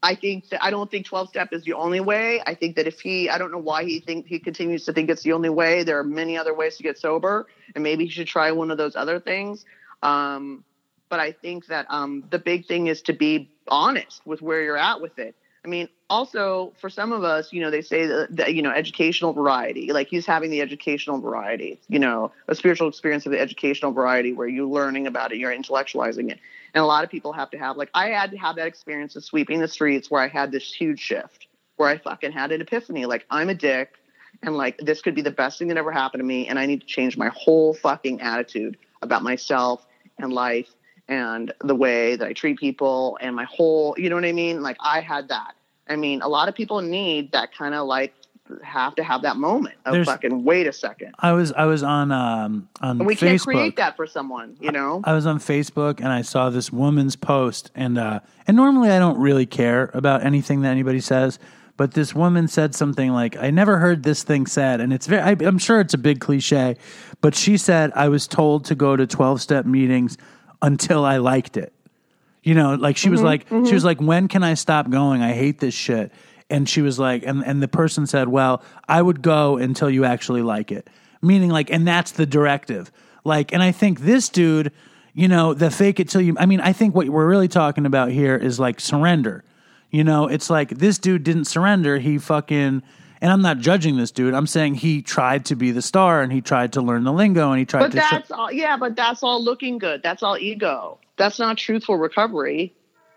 I think that I don't think 12 step is the only way. I think that if he, I don't know why he think he continues to think it's the only way. There are many other ways to get sober, and maybe he should try one of those other things. Um, but I think that um, the big thing is to be honest with where you're at with it. I mean, also for some of us, you know, they say that, that, you know educational variety, like he's having the educational variety, you know, a spiritual experience of the educational variety where you're learning about it, you're intellectualizing it, and a lot of people have to have like I had to have that experience of sweeping the streets where I had this huge shift where I fucking had an epiphany, like I'm a dick, and like this could be the best thing that ever happened to me, and I need to change my whole fucking attitude about myself and life and the way that I treat people and my whole, you know what I mean? Like I had that. I mean, a lot of people need that kind of like have to have that moment of There's- fucking wait a second. I was I was on um on And we Facebook. can't create that for someone, you know? I was on Facebook and I saw this woman's post and uh and normally I don't really care about anything that anybody says, but this woman said something like I never heard this thing said and it's very I, I'm sure it's a big cliche, but she said I was told to go to 12 step meetings until I liked it. You know, like she was mm-hmm, like she mm-hmm. was like when can I stop going? I hate this shit. And she was like and and the person said, "Well, I would go until you actually like it." Meaning like and that's the directive. Like and I think this dude, you know, the fake it till you I mean, I think what we're really talking about here is like surrender. You know, it's like this dude didn't surrender. He fucking and I'm not judging this dude. I'm saying he tried to be the star and he tried to learn the lingo and he tried But to show- that's all yeah, but that's all looking good. That's all ego. That's not truthful recovery.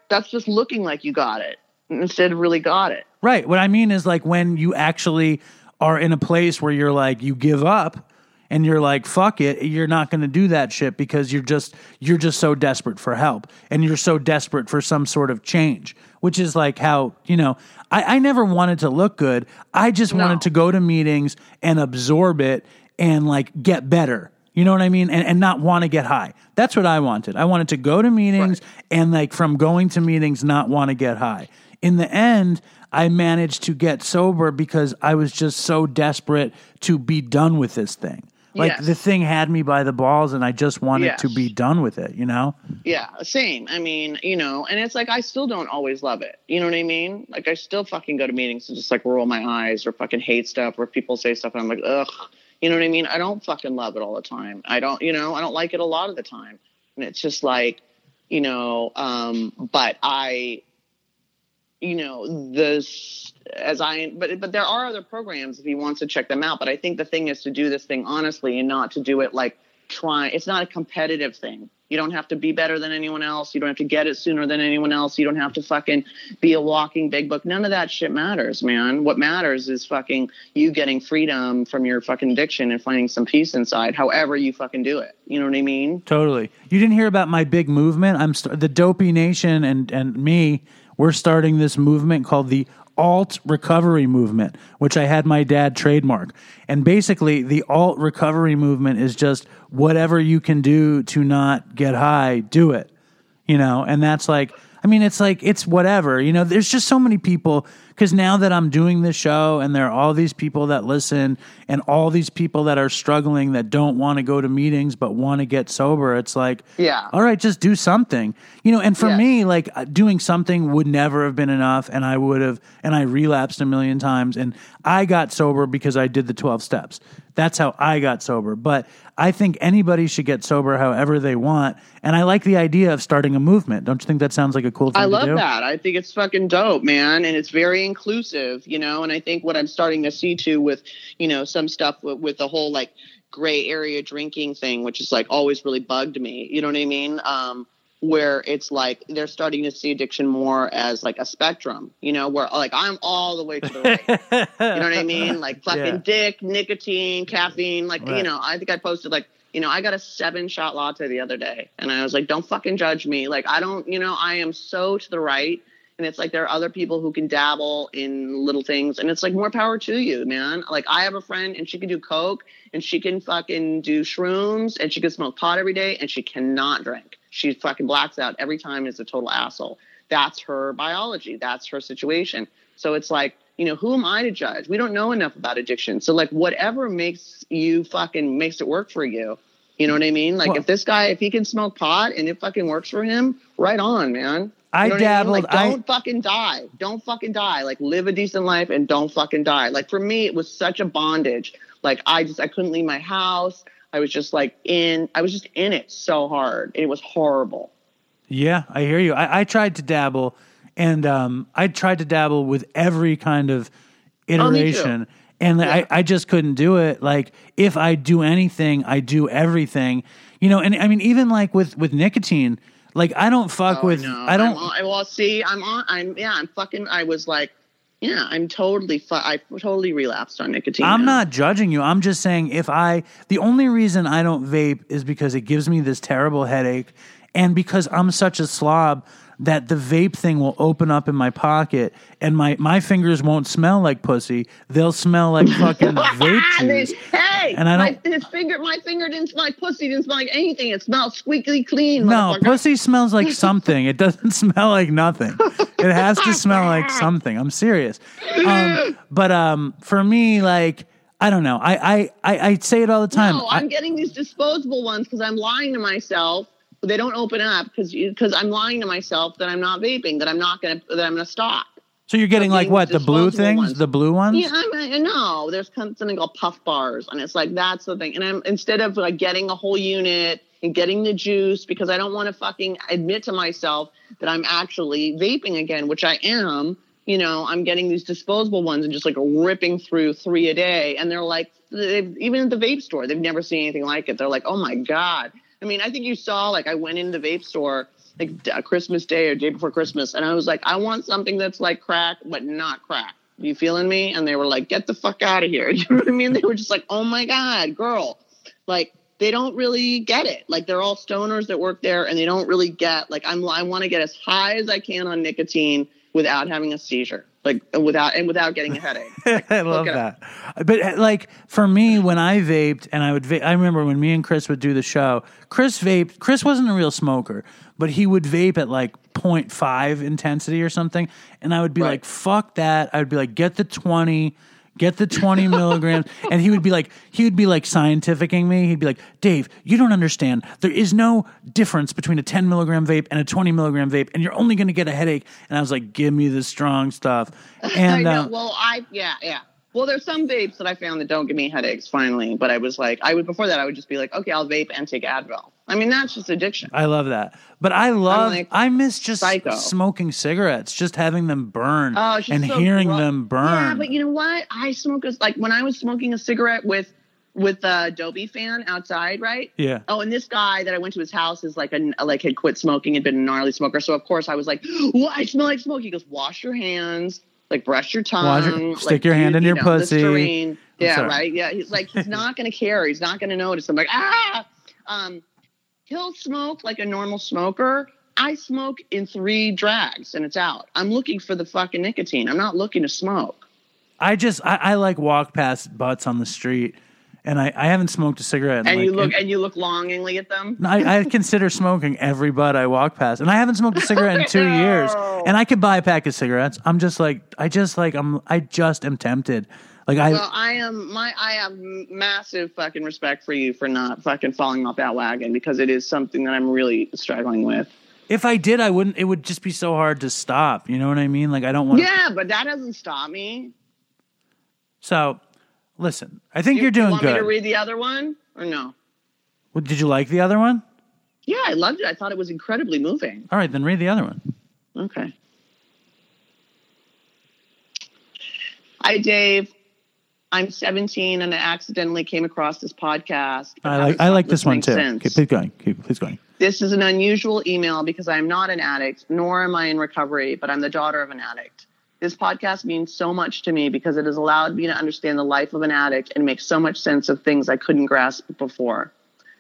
That's just looking like you got it instead of really got it. Right. What I mean is like when you actually are in a place where you're like you give up and you're like fuck it, you're not going to do that shit because you're just you're just so desperate for help and you're so desperate for some sort of change, which is like how, you know, I, I never wanted to look good. I just No. wanted to go to meetings and absorb it and like get better. You know what I mean? And, and not want to get high. That's what I wanted. I wanted to go to meetings and like from going to meetings, not want to get high. In the end, I managed to get sober because I was just so desperate to be done with this thing. Like Yes. the thing had me by the balls and I just wanted Yes. to be done with it, you know? Yeah, same. I mean, you know, and it's like I still don't always love it. You know what I mean? Like I still fucking go to meetings and just like roll my eyes or fucking hate stuff or people say stuff and I'm like, ugh. You know what I mean? I don't fucking love it all the time. I don't, you know, I don't like it a lot of the time. And it's just like, you know, um, but I, you know, this as I, but but there are other programs if he wants to check them out. But I think the thing is to do this thing honestly and not to do it like trying. It's not a competitive thing. You don't have to be better than anyone else. You don't have to get it sooner than anyone else. You don't have to fucking be a walking big book. None of that shit matters, man. What matters is fucking you getting freedom from your fucking addiction and finding some peace inside, however you fucking do it. You know what I mean? Totally. You didn't hear about my big movement? I'm st- the Dopey Nation and and me. We're starting this movement called the Alt Recovery Movement, which I had my dad trademark. And basically, the Alt Recovery Movement is just whatever you can do to not get high, do it. You know, and that's like. I mean, it's like it's whatever. You know, there's just so many people because now that I'm doing this show and there are all these people that listen and all these people that are struggling that don't want to go to meetings but want to get sober, it's like, Yeah. all right, just do something. You know, and for me, like uh, doing something would never have been enough and I would have and I relapsed a million times and I got sober because I did the 12 steps. That's how I got sober. But I think anybody should get sober however they want. And I like the idea of starting a movement. Don't you think that sounds like a cool thing I to love do? that. I think it's fucking dope, man, and it's very inclusive, you know. And I think what I'm starting to see too with, you know, some stuff with, with the whole like gray area drinking thing, which is like always really bugged me. You know what I mean? Um, where it's like they're starting to see addiction more as like a spectrum, you know, where like I'm all the way to the right. You know what I mean? Like fucking Yeah. dick, nicotine, caffeine. Like, Right. you know, I think I posted like, you know, I got a seven shot latte the other day and I was like, don't fucking judge me. Like, I don't, you know, I am so to the right. And it's like there are other people who can dabble in little things. And it's like more power to you, man. Like, I have a friend and she can do Coke and she can fucking do shrooms and she can smoke pot every day and she cannot drink. She fucking blacks out every time is a total asshole. That's her biology. That's her situation. So it's like, you know, who am I to judge? We don't know enough about addiction. So like whatever makes you fucking makes it work for you, You know what I mean? Like Well- if this guy, if he can smoke pot and it fucking works for him, right on, man. I You know what dabbled. Like, I- don't fucking die. Don't fucking die. Like live a decent life and don't fucking die. Like for me, it was such a bondage. Like I just I couldn't leave my house. I was just like in. I was just in it so hard. It was horrible. Yeah, I hear you. I, I tried to dabble, and um, I tried to dabble with every kind of Oh, iteration, and Yeah. I, I just couldn't do it. Like if I do anything, I do everything. You know, and I mean, even like with with nicotine, like I don't fuck Oh, with. know. I don't. I'm well, see, I'm on. I'm yeah. I'm fucking. I was like, yeah. I'm totally. I totally relapsed on nicotine. I'm now. not judging you. I'm just saying if I the only reason I don't vape is because it gives me this terrible headache and because I'm such a slob that the vape thing will open up in my pocket and my my fingers won't smell like pussy. They'll smell like fucking vape juice. hey, And I my, don't- his finger, my finger didn't smell like pussy. Didn't smell like anything. It smelled squeaky clean. No, pussy smells like something. It doesn't smell like nothing. It has to smell like something. I'm serious. Um, but um, for me, like I don't know. I I I, I say it all the time. No, I- I'm getting these disposable ones because I'm lying to myself. They don't open up because because I'm lying to myself that I'm not vaping. That I'm not gonna that I'm gonna stop. So you're getting like what the blue things, ones. the blue ones? Yeah, I mean, no, there's something called puff bars, and it's like that's the thing. And I'm instead of like getting a whole unit and getting the juice because I don't want to fucking admit to myself that I'm actually vaping again, which I am. You know, I'm getting these disposable ones and just like ripping through three a day, and they're like, even at the vape store, they've never seen anything like it. They're like, oh my god. I mean, I think you saw like I went in the vape store like uh, Christmas Day or day before Christmas, and I was like, I want something that's like crack but not crack. You feeling me? And they were like, get the fuck out of here. You know what I mean? They were just like, oh my god, girl, like they don't really get it. Like they're all stoners that work there, and they don't really get like I'm. I want to get as high as I can on nicotine without having a seizure, like without and without getting a headache. I love that. But uh, like for me, when I vaped and I would, va- I remember when me and Chris would do the show. Chris vaped. Chris wasn't a real smoker, but he would vape at like 0.5 intensity or something, and I would be Right. like, "Fuck that!" I would be like, "Get the 20." Get the 20 milligrams. And he would be like, he would be like scientificing me. He'd be like, Dave, you don't understand. There is no difference between a 10 milligram vape and a 20 milligram vape, and you're only going to get a headache. And I was like, give me the strong stuff. I And know. uh, well, I yeah yeah. Well, there's some vapes that I found that don't give me headaches. Finally, but I was like, I would before that I would just be like, okay, I'll vape and take Advil. I mean, that's just addiction. I love that. But I love, like, I miss just psycho. smoking cigarettes, just having them burn Oh, and so hearing gro- them burn. Yeah, but you know what? I smoke a, like when I was smoking a cigarette with with a Dopey fan outside, right? Yeah. Oh, and this guy that I went to his house is like a like had quit smoking, had been a gnarly smoker. So of course I was like, "Well, I smell like smoke." He goes, "Wash your hands, like brush your tongue, your- like, stick your hand do, in you your know, pussy." Listerine." Yeah, sorry. right. Yeah, he's like he's not gonna care. He's not gonna notice. I'm like, ah. Um, he'll smoke like a normal smoker. I smoke in three drags and it's out. I'm looking for the fucking nicotine. I'm not looking to smoke. I just, I, I like walk past butts on the street, and I, I haven't smoked a cigarette. in And like- you look in- and you look longingly at them. I, I consider smoking every butt I walk past, and I haven't smoked a cigarette in two years. And I could buy a pack of cigarettes. I'm just like, I just like, I'm, I just am tempted. Like I, Well, I am my I have massive fucking respect for you for not fucking falling off that wagon because it is something that I'm really struggling with. if I did, I wouldn't. It would just be so hard to stop. You know what I mean? Like I don't want. to Yeah, but that doesn't stop me. So, listen, I think you, are Do doing you want me to read the other one or no? Well, Did you like the other one? Yeah, I loved it. I thought it was incredibly moving. All right, then read the other one. Okay. Hi, Dave. I'm 17 and I accidentally came across this podcast. I like I like this one too. Okay, please going. Keep, please going. This is an unusual email because I am not an addict, nor am I in recovery, but I'm the daughter of an addict. This podcast means so much to me because it has allowed me to understand the life of an addict and make so much sense of things I couldn't grasp before.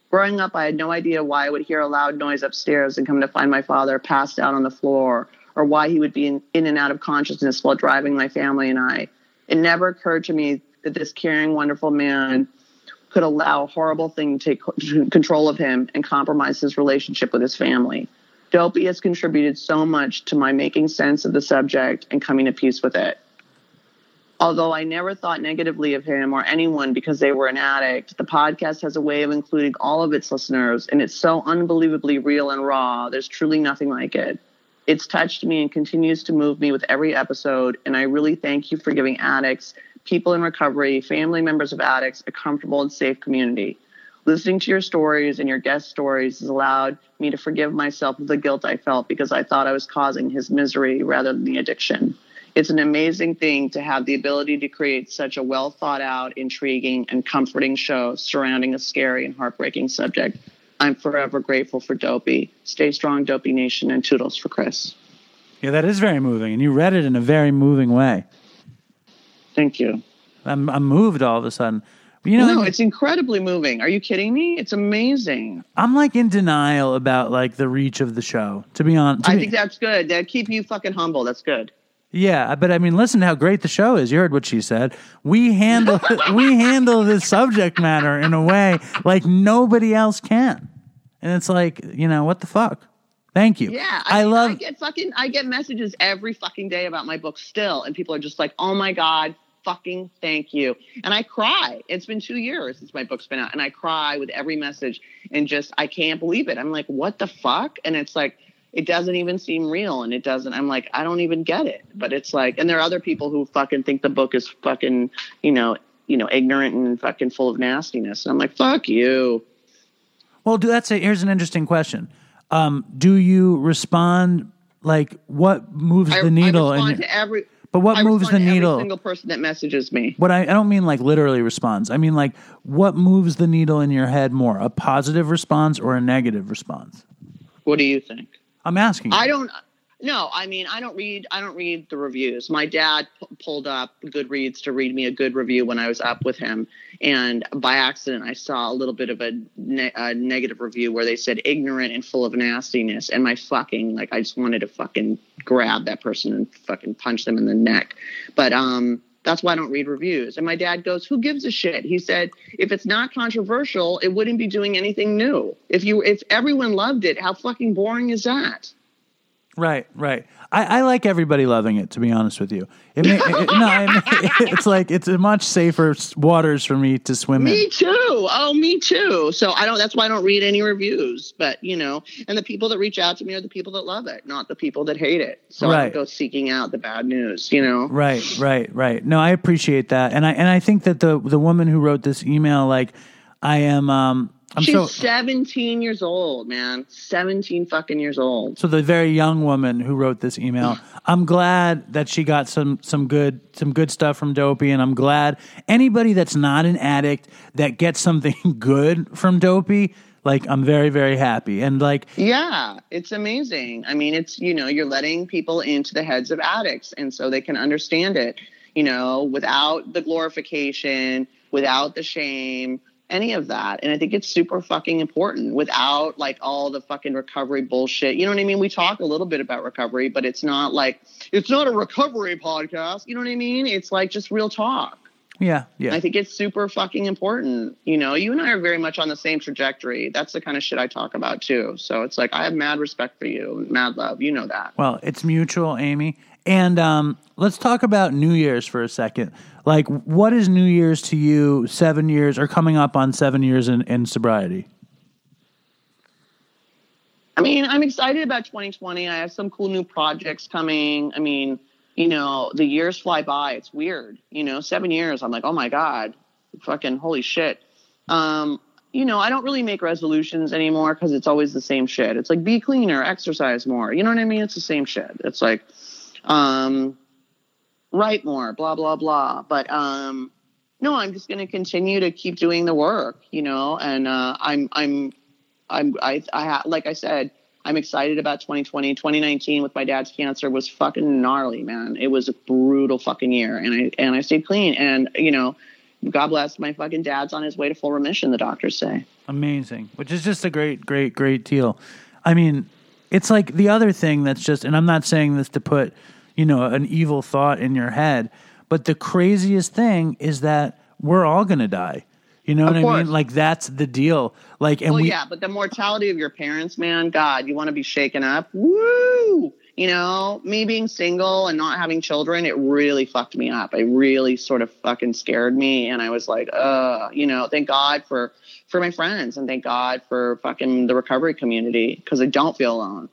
Growing up, I had no idea why I would hear a loud noise upstairs and come to find my father passed out on the floor, or why he would be in, in and out of consciousness while driving my family and I. It never occurred to me that this caring, wonderful man could allow a horrible thing to take control of him and compromise his relationship with his family. Dopey has contributed so much to my making sense of the subject and coming to peace with it. Although I never thought negatively of him or anyone because they were an addict, the podcast has a way of including all of its listeners, and it's so unbelievably real and raw. There's truly nothing like it. It's touched me and continues to move me with every episode, and I really thank you for giving addicts, people in recovery, family members of addicts, a comfortable and safe community. Listening to your stories and your guest stories has allowed me to forgive myself of the guilt I felt because I thought I was causing his misery rather than the addiction. It's an amazing thing to have the ability to create such a well thought out, intriguing, and comforting show surrounding a scary and heartbreaking subject. I'm forever grateful for Dopey. Stay strong, Dopey Nation, and toodles for Chris. Yeah, that is very moving, and you read it in a very moving way. Thank you. I'm I'm moved all of a sudden. You know, no, it's incredibly moving. Are you kidding me? It's amazing. I'm like in denial about like the reach of the show. To be honest, to I be- think that's good. That keep you fucking humble. That's good. Yeah, but I mean, listen to how great the show is. You heard what she said. We handle we handle this subject matter in a way like nobody else can, and it's like you know what the fuck. Thank you. Yeah, I, mean, love. I get fucking. I get messages every fucking day about my book still, and people are just like, "Oh my god, fucking thank you," and I cry. It's been two years since my book's been out, and I cry with every message, and just I can't believe it. I'm like, "What the fuck?" And it's like. It doesn't even seem real, and it doesn't. I'm like, I don't even get it. But it's like, and there are other people who fucking think the book is fucking, you know, you know, ignorant and fucking full of nastiness. And I'm like, fuck you. Well, do that's a, here's an interesting question. Um, do you respond like what moves I, the needle? I respond and to every. But what I moves the needle? Every single person that messages me. What I, I don't mean like literally responds. I mean like what moves the needle in your head more, a positive response or a negative response? What do you think? I'm asking. you. I don't. No, I mean, I don't read. I don't read the reviews. My dad p- pulled up Goodreads to read me a good review when I was up with him, and by accident, I saw a little bit of a, ne- a negative review where they said ignorant and full of nastiness, and my fucking like, I just wanted to fucking grab that person and fucking punch them in the neck. But um, that's why I don't read reviews. And my dad goes, "Who gives a shit?" He said, "If it's not controversial, it wouldn't be doing anything new. If you, if everyone loved it, how fucking boring is that?" Right, right. I, I like everybody loving it. To be honest with you, it, may, it no, it, it's like it's a much safer waters for me to swim Me in. Me too. Oh, me too. So I don't. That's why I don't read any reviews. But you know, and the people that reach out to me are the people that love it, not the people that hate it. So I Right. don't go seeking out the bad news. You know. Right, right, right. No, I appreciate that, and I and I think that the the woman who wrote this email, like, I am, um, I'm She's so 17 years old, man. 17 fucking years old. so the very young woman who wrote this email. I'm glad that she got some some good some good stuff from Dopey, and I'm glad anybody that's not an addict that gets something good from Dopey. Like, I'm very very happy, and like, Yeah, it's amazing. I mean, it's, you know, you're letting people into the heads of addicts and so they can understand it, you know, without the glorification, without the shame, any of that. And I think it's super fucking important without like all the fucking recovery bullshit. You know what I mean? We talk a little bit about recovery, but it's not like, it's not a recovery podcast. You know what I mean? It's like just real talk. yeah, yeah. I think it's super fucking important. You know, you and I are very much on the same trajectory. That's the kind of shit I talk about too. So it's like I have mad respect for you, mad love. You know that. Well, it's mutual, Amy. And um, let's talk about New Year's for a second. Like, what is New Year's to you? Seven years or coming up on seven years in, in sobriety? I mean, I'm excited about 2020. I have some cool new projects coming. I mean, you know, the years fly by. It's weird. You know, seven years. I'm like, oh my god, fucking holy shit. Um, you know, I don't really make resolutions anymore because it's always the same shit. It's like be cleaner, exercise more. You know what I mean? It's the same shit. It's like, um, write more, blah blah blah. But um, no, I'm just going to continue to keep doing the work. You know, and uh, I'm I'm I'm I I ha- like I said, I'm excited about 2020. 2019 with my dad's cancer was fucking gnarly, man. It was a brutal fucking year, and I and I stayed clean, and you know, God bless my fucking dad's on his way to full remission. The doctors say. Amazing, which is just a great, great, great deal. I mean, it's like the other thing that's just, and I'm not saying this to put, you know, an evil thought in your head, but the craziest thing is that we're all going to die. You know Of what I mean? Like that's the deal. Like, and well, we, yeah, but the mortality of your parents, man, God, you want to be shaken up? Woo! you know, me being single and not having children, it really fucked me up. It really sort of fucking scared me. And I was like, uh, you know, thank God for, for my friends and thank God for fucking the recovery community because I don't feel alone,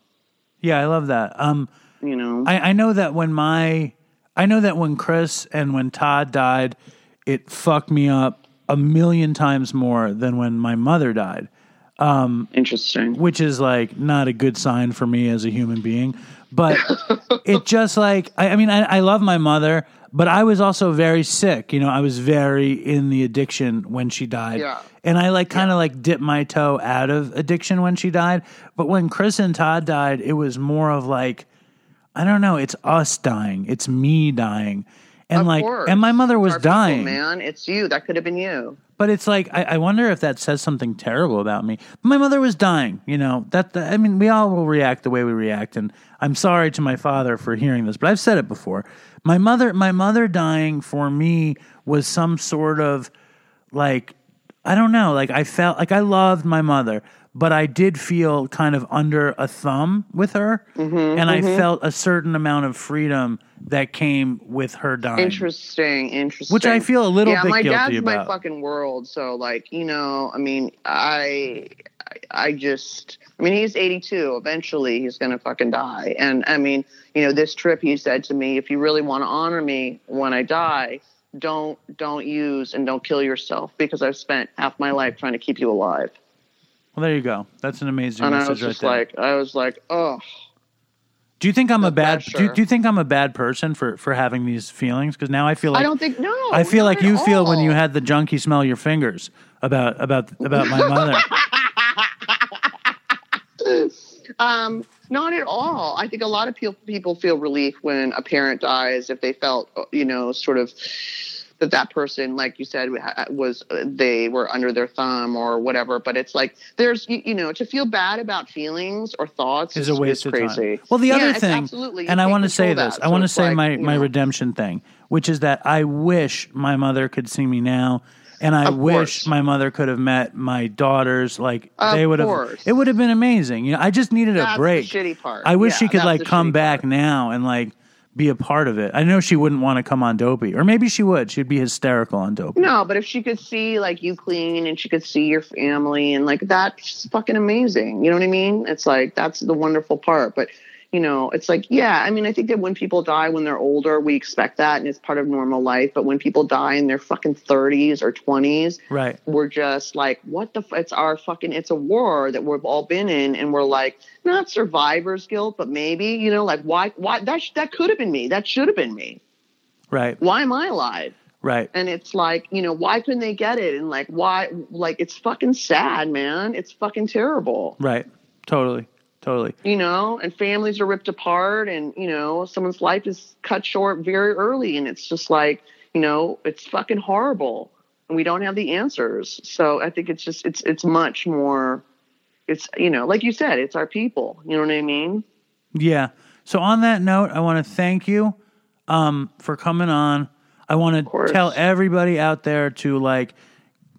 Yeah, I love that. Um, you know? I, I know that when my, I know that when Chris and when Todd died, it fucked me up a million times more than when my mother died. Um, Interesting. which is like not a good sign for me as a human being. But it just like I, I mean I, I love my mother, but I was also very sick. You know, I was very in the addiction when she died, Yeah. and I like kind of like dipped my toe out of addiction when she died. But when Chris and Todd died, it was more of like I don't know. It's us dying. It's me dying. And Of like, course. and my mother was Our people, dying. man. It's you. That could have been you. But it's like I, I wonder if that says something terrible about me. My mother was dying, you know. That, that I mean, we all will react the way we react, and I'm sorry to my father for hearing this, but I've said it before. My mother, my mother dying for me was some sort of like I don't know, like I felt like I loved my mother, but I did feel kind of under a thumb with her, Mm-hmm, and I felt a certain amount of freedom that came with her dying. Interesting, interesting. Which I feel a little yeah, bit my guilty dad's my fucking world. So like, you know, I mean, I, I- I just, I mean, he's 82. Eventually, he's gonna fucking die. And I mean, you know, this trip, he said to me, if you really want to honor me when I die, don't don't use and don't kill yourself because I've spent half my life trying to keep you alive. Well, there you go. That's an amazing And I was right like, I was like, oh, do you think I'm a bad? Do you, do you think I'm a bad person for for having these feelings? Because now I feel like I don't think no. I feel like you feel when you had the junkie smell your fingers about about about my mother. Um, not at all. I think a lot of people people feel relief when a parent dies if they felt, you know, sort of that that person, like you said, was uh, they were under their thumb or whatever. But it's like there's, you, you know, to feel bad about feelings or thoughts is a waste of crazy. time. Well, the Yeah, other thing, absolutely. And I want to say this. that. I So want to say like, my my know, redemption thing, which is that I wish my mother could see me now. And I Of wish course. my mother could have met my daughters. Like Of they would have. course. It would have been amazing. You know, I just needed a That's break. shitty part. I wish Yeah, she could like come back part. now and like be a part of it. I know she wouldn't want to come on Dopey, or maybe she would. She'd be hysterical on Dopey. No, but if she could see like you clean and she could see your family and like that's fucking amazing. You know what I mean? It's like that's the wonderful part. But you know, it's like yeah. I mean, I think that when people die when they're older, we expect that and it's part of normal life. But when people die in their fucking thirties or twenties, Right. we're just like, what the? F-? It's our fucking. It's a war that we've all been in, and we're like, not survivor's guilt, but maybe you know, like why? Why that? sh- That could have been me. That should have been me. Right. Why am I alive? Right. and it's like you know why couldn't they get it and like why like it's fucking sad man it's fucking terrible Right. Totally. Totally. you know and families are ripped apart and you know someone's life is cut short very early and it's just like you know it's fucking horrible and we don't have the answers so i think it's just it's it's much more it's you know like you said it's our people you know what i mean Yeah. So on that note, I want to thank you um, for coming on. I want to tell everybody out there to like,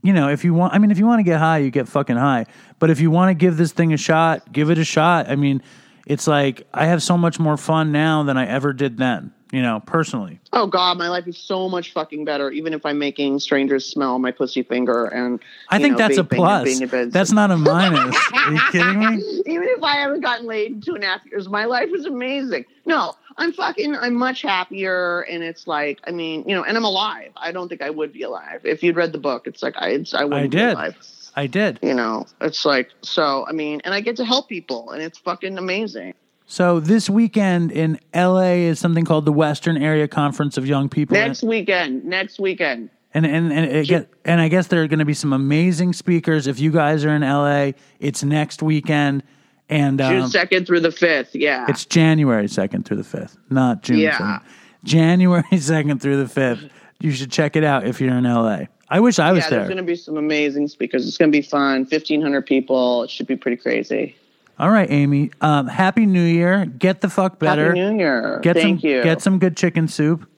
you know, if you want, I mean, if you want to get high, you get fucking high. But if you want to give this thing a shot, give it a shot. I mean, it's like I have so much more fun now than I ever did then. You know, personally. Oh God, my life is so much fucking better. Even if I'm making strangers smell my pussy finger, and I think know, that's a plus. bed. That's not a minus. Are you kidding me? Even if I haven't gotten laid in two and a half years, my life is amazing. No, I'm fucking. I'm much happier, and it's like, I mean, you know, and I'm alive. I don't think I would be alive if you'd read the book. It's like I, I wouldn't I be did. alive. I did. You know, it's like so. I mean, and I get to help people, and it's fucking amazing. So this weekend in LA is something called the Western Area Conference of Young People. Next weekend, next weekend. And and and it get, and I guess there are going to be some amazing speakers. If you guys are in LA, it's next weekend, and June um, second through the fifth. Yeah. it's January second through the fifth, not June. Yeah. 2nd. January second through the fifth. You should check it out if you're in LA. I wish I was yeah, there. there's going to be some amazing speakers. It's going to be fun. Fifteen hundred people. It should be pretty crazy. All right, Amy. Um, Happy New Year. Get the fuck better. Happy New Year. Get Thank some you. get some good chicken soup.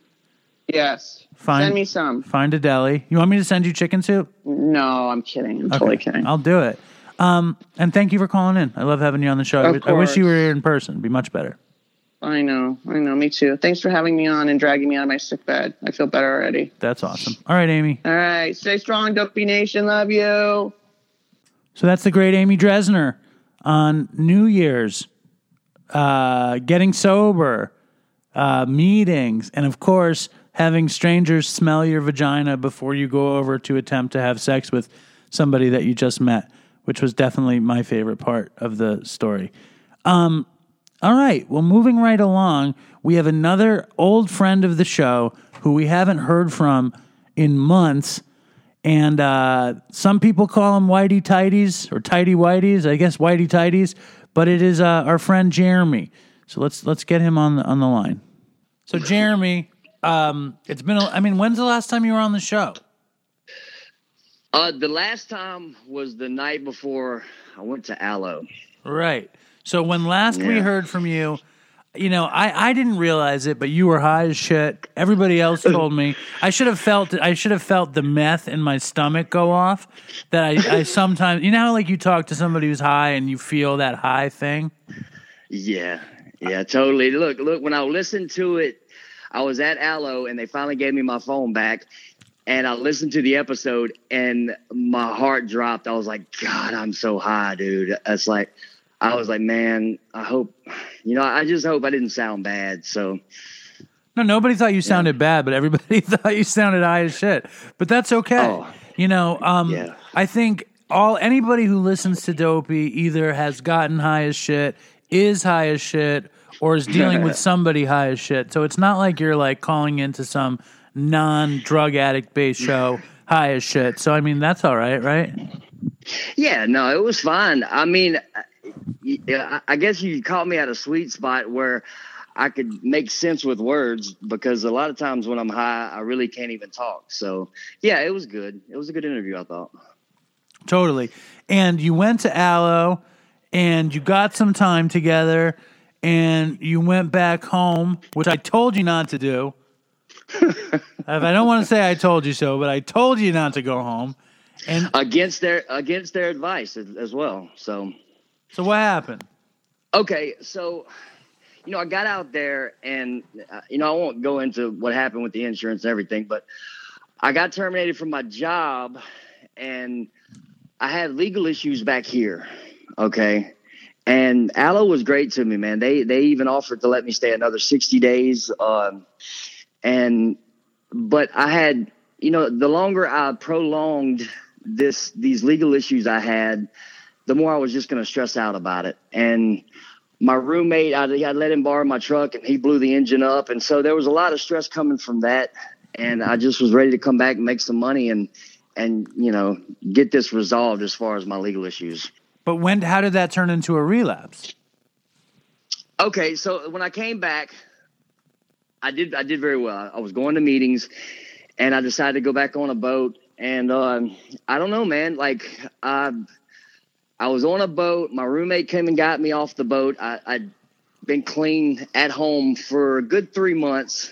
Yes. Find- Send me some. Find a deli. You want me to send you chicken soup? No, I'm kidding. I'm totally kidding. I'll do it. Um, and thank you for calling in. I love having you on the show. I Of wish- I wish you were here in person. It'd be much better. I know. I know. Me too. Thanks for having me on and dragging me out of my sick bed. I feel better already. That's awesome. All right, Amy. All right. Stay strong, Dopey Nation. Love you. So that's the great Amy Dresner on New Year's, uh, getting sober, uh, meetings, and of course, having strangers smell your vagina before you go over to attempt to have sex with somebody that you just met, which was definitely my favorite part of the story. Um, all right. Well, moving right along, we have another old friend of the show who we haven't heard from in months. And uh, some people call him Whitey Tighties or Tighty Whiteys. I guess Whitey Tighties, but it is uh, our friend Jeremy. So let's let's get him on the on the line. So Jeremy, um, it's been. A, I mean, when's the last time you were on the show? Uh, the last time was the night before I went to Aloe. Right. So when last we heard from you, you know, I, I didn't realize it, but you were high as shit. Everybody else told me. I should have felt I should have felt the meth in my stomach go off. That I, I sometimes you know how like you talk to somebody who's high and you feel that high thing? Yeah, yeah, totally. Look, look. When I listened to it, I was at Aloe, and they finally gave me my phone back, and I listened to the episode, and my heart dropped. I was like, God, I'm so high, dude. It's like, I was like, man, I hope, you know, I just hope I didn't sound bad. So, No, nobody thought you sounded bad, but everybody thought you sounded high as shit. But that's okay. Oh. You know, um, Yeah. I think all anybody who listens to Dopey either has gotten high as shit, is high as shit, or is dealing with somebody high as shit. So it's not like you're like calling into some non drug addict based show high as shit. So I mean that's all right, right? Yeah, no, it was fine. I mean, I I guess you caught me at a sweet spot where I could make sense with words because a lot of times when I'm high, I really can't even talk. So, yeah, it was good. It was a good interview, I thought. Totally. And you went to Aloe and you got some time together and you went back home, which I told you not to do. I don't want to say I told you so, but I told you not to go home. And Against their against their advice as, well. So, so what happened? okay, so you know, I got out there and uh, you know, I won't go into what happened with the insurance and everything, but I got terminated from my job and I had legal issues back here. Okay. And Aloe was great to me, man. They they even offered to let me stay another 60 days. Um, and but I had, you know, the longer I prolonged this these legal issues I had, the more I was just going to stress out about it. And my roommate, I, I let him borrow my truck, and he blew the engine up, and so there was a lot of stress coming from that. And I just was ready to come back and make some money and and you know get this resolved as far as my legal issues. But when how did that turn into a relapse? Okay, so when I came back, I did I did very well. I was going to meetings, and I decided to go back on a boat. And um, I don't know, man. Like I, I was on a boat. My roommate came and got me off the boat. I, I'd been clean at home for a good three months,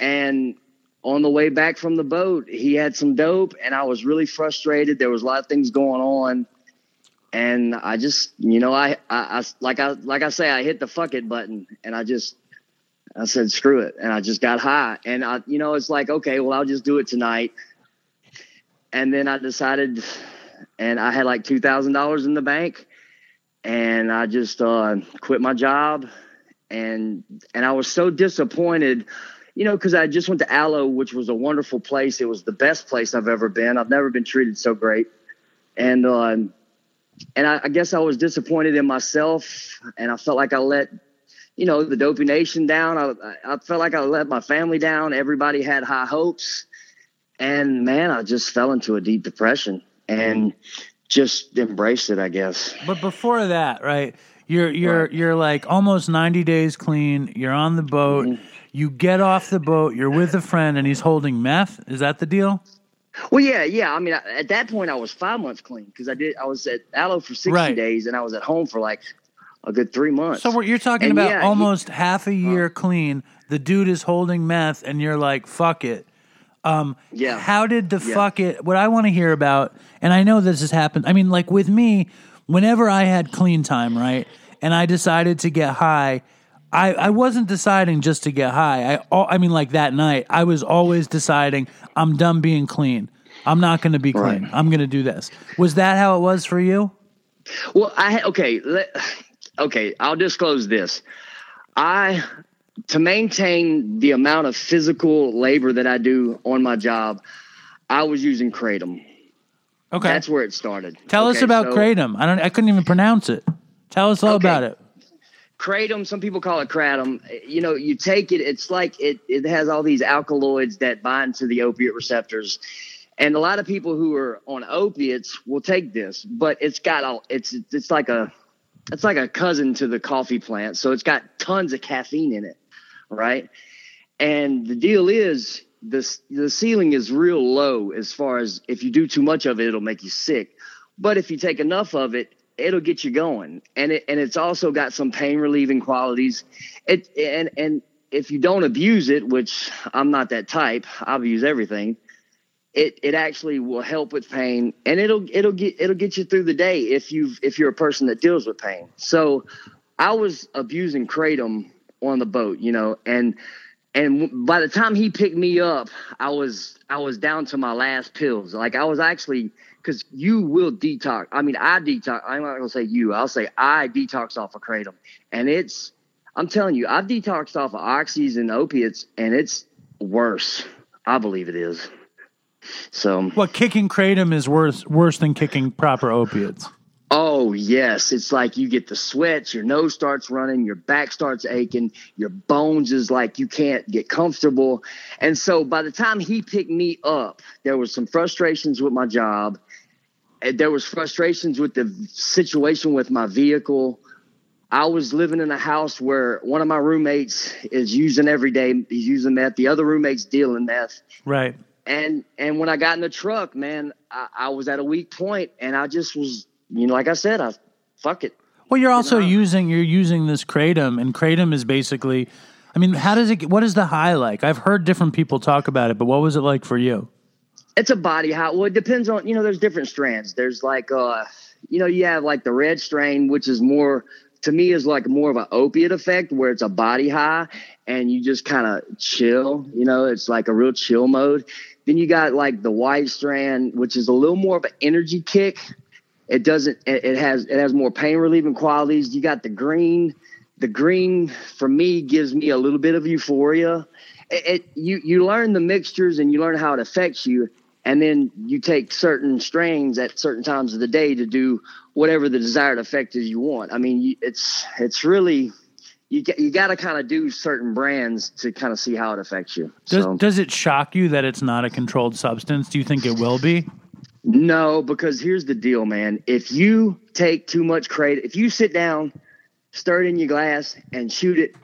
and on the way back from the boat, he had some dope, and I was really frustrated. There was a lot of things going on and I just, you know, I, I, I, like I, like I say, I hit the fuck it button, and I just, I said screw it, and I just got high, and I, you know, it's like okay, well, I'll just do it tonight, and then I decided, and I had like two thousand dollars in the bank, and I just uh, quit my job, and and I was so disappointed. You know, because I just went to Aloe, which was a wonderful place. It was the best place I've ever been. I've never been treated so great, and um, and I, I guess I was disappointed in myself, and I felt like I let, you know, the Dopey Nation down. I, I felt like I let my family down. Everybody had high hopes, and man, I just fell into a deep depression and just embraced it. I guess. But before that, right? You're you're Right. you're like almost 90 days clean. You're on the boat. Mm-hmm. You get off the boat. You're with a friend, and he's holding meth. Is that the deal? Well, yeah, yeah. I mean, I, at that point, I was five months clean because I did. I was at Aloe for sixty Right. days, and I was at home for like a good three months. So you're talking And about yeah, he- almost half a year clean. The dude is holding meth, and you're like, "Fuck it." Um, Yeah. How did the Yeah. fuck it? What I want to hear about, and I know this has happened. I mean, like with me, whenever I had clean time, right, and I decided to get high, I, I wasn't deciding just to get high. I I mean like that night, I was always deciding I'm done being clean. I'm not going to be clean. Right. I'm going to do this. Was that how it was for you? Well, I okay, let, okay. I'll disclose this. I to maintain the amount of physical labor that I do on my job, I was using kratom. Okay. That's where it started. Tell us about so kratom. I don't I couldn't even pronounce it. Tell us all Okay. about it. Kratom. Some people call it kratom. You know, you take it. It's like it. It has all these alkaloids that bind to the opiate receptors. And a lot of people who are on opiates will take this, but it's got all. It's it's like a it's like a cousin to the coffee plant. So it's got tons of caffeine in it, right? And the deal is the the ceiling is real low as far as if you do too much of it, it'll make you sick. But if you take enough of it, it'll get you going. And it and it's also got some pain relieving qualities. It and and if you don't abuse it, which I'm not that type, I abuse everything. It it actually will help with pain, and it'll it'll get it'll get you through the day if you if you're a person that deals with pain. So, I was abusing kratom on the boat, you know, and and by the time he picked me up, I was I was down to my last pills. Like I was actually because you will detox. I mean, I detox. I'm not gonna say you. I'll say I detox off of kratom, and it's. I'm telling you, I've detoxed off of oxys and opiates, and it's worse. I believe it is. So, What kicking kratom is worse worse than kicking proper opiates. oh yes, it's like you get the sweats, your nose starts running, your back starts aching, your bones is like you can't get comfortable. And so by the time he picked me up, there was some frustrations with my job. There was frustrations with the situation with my vehicle. I was living in a house where one of my roommates is using every day. He's using meth. The other roommate's dealing meth. Right. And and when I got in the truck, man, I, I was at a weak point, and I just was, you know, like I said, I fuck it. Well, you're also using you're using this kratom, and kratom is basically. I mean, how does it? What is the high like? I've heard different people talk about it, but what was it like for you? It's a body high. Well, it depends on you know. There's different strands. There's like uh, you know, you have like the red strain, which is more to me is like more of an opiate effect, where it's a body high, and you just kind of chill. You know, it's like a real chill mode. Then you got like the white strand, which is a little more of an energy kick. It doesn't. It, has it has more pain relieving qualities. You got the green. The green for me gives me a little bit of euphoria. It, it you you learn the mixtures and you learn how it affects you, and then you take certain strains at certain times of the day to do whatever the desired effect is you want. I mean, it's it's really you you got to kind of do certain brands to kind of see how it affects you. Does so. does it shock you that it's not a controlled substance? Do you think it will be? No, because here's the deal, man. If you take too much kratom, if you sit down, stir it in your glass, and shoot it,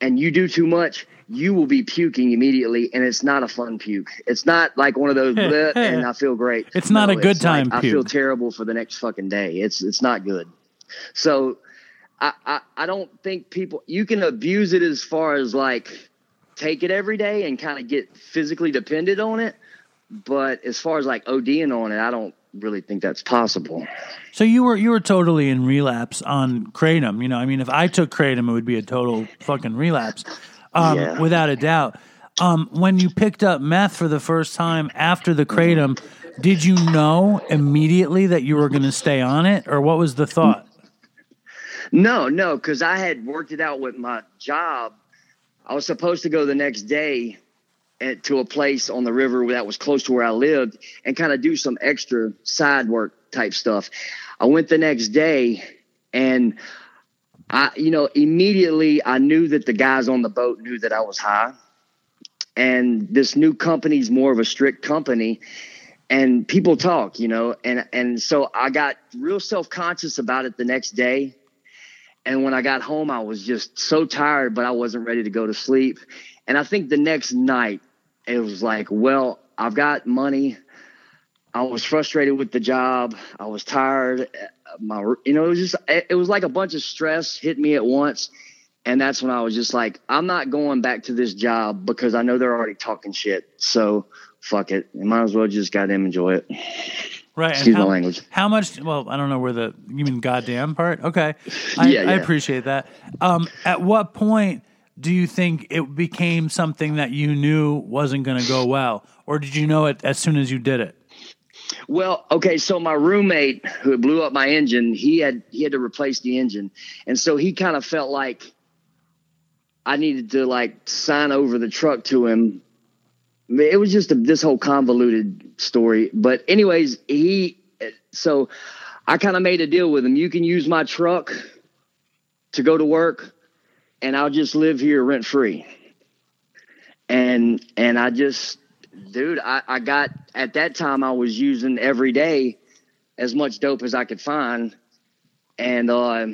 and you do too much, you will be puking immediately, and it's not a fun puke. It's not like one of those, and I feel great. It's not a good it's like, time I feel terrible for the next fucking day. It's it's not good. So, I, I I don't think people you can abuse it as far as like take it every day and kind of get physically dependent on it. But as far as like ODing on it, I don't really think that's possible. So you were you were totally in relapse on kratom. You know, I mean, if I took kratom, it would be a total fucking relapse, um, Yeah. without a doubt. Um, when you picked up meth for the first time after the kratom, did you know immediately that you were going to stay on it, or what was the thought? No, no, because I had worked it out with my job. I was supposed to go the next day at, to a place on the river that was close to where I lived and kind of do some extra side work type stuff. I went the next day and I, you know, immediately I knew that the guys on the boat knew that I was high. And this new company's more of a strict company and people talk, you know, and and so I got real self-conscious about it the next day. And when I got home, I was just so tired, but I wasn't ready to go to sleep. And I think the next night, it was like, well, I've got money. I was frustrated with the job. I was tired. My, you know, it was just, it was like a bunch of stress hit me at once. And that's when I was just like, I'm not going back to this job because I know they're already talking shit. So fuck it. Might as well just goddamn enjoy it. Right. and Excuse how, my language. How much? Well, I don't know where the you mean goddamn part. Okay, I, Yeah, I appreciate that. Um, at what point do you think it became something that you knew wasn't going to go well, or did you know it as soon as you did it? Well, okay, so my roommate who blew up my engine, he had he had to replace the engine, and so he kind of felt like I needed to like sign over the truck to him. It was just a, this whole convoluted story, but anyways, he so I kind of made a deal with him. You can use my truck to go to work, and I'll just live here rent free. And and I just dude, I, I got at that time I was using every day as much dope as I could find. And uh,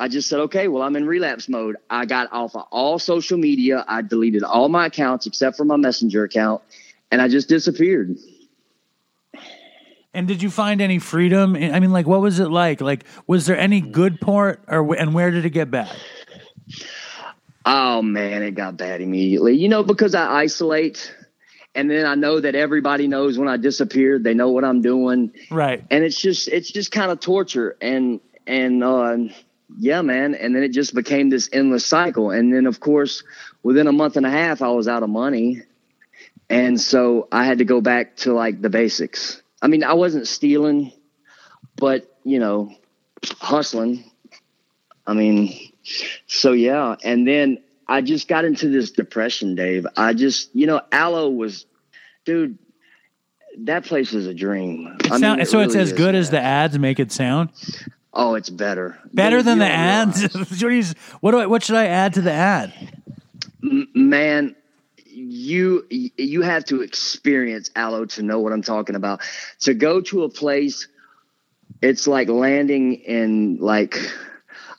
I just said, okay, well, I'm in relapse mode. I got off of all social media. I deleted all my accounts except for my messenger account. And I just disappeared. And did you find any freedom? I mean, like, what was it like? Like, was there any good part, or and where did it get bad? Oh man, it got bad immediately. You know, because I isolate and then I know that everybody knows when I disappeared, they know what I'm doing. Right. and it's just it's just kind of torture and and uh, yeah man. And then it just became this endless cycle. And then of course within a month and a half i was out of money. And so i had to go back to like the basics. I mean i wasn't stealing but you know hustling. I mean so yeah. And then i just got into this depression dave. I just you know aloe was dude that place is a dream. It I mean, it so it's as good as the ads make it sound. Oh, it's better. Better Dude, than the ads. what, do you, what do I? What should I add to the ad? M- Man, you you have to experience aloe to know what I'm talking about. To go to a place, it's like landing in like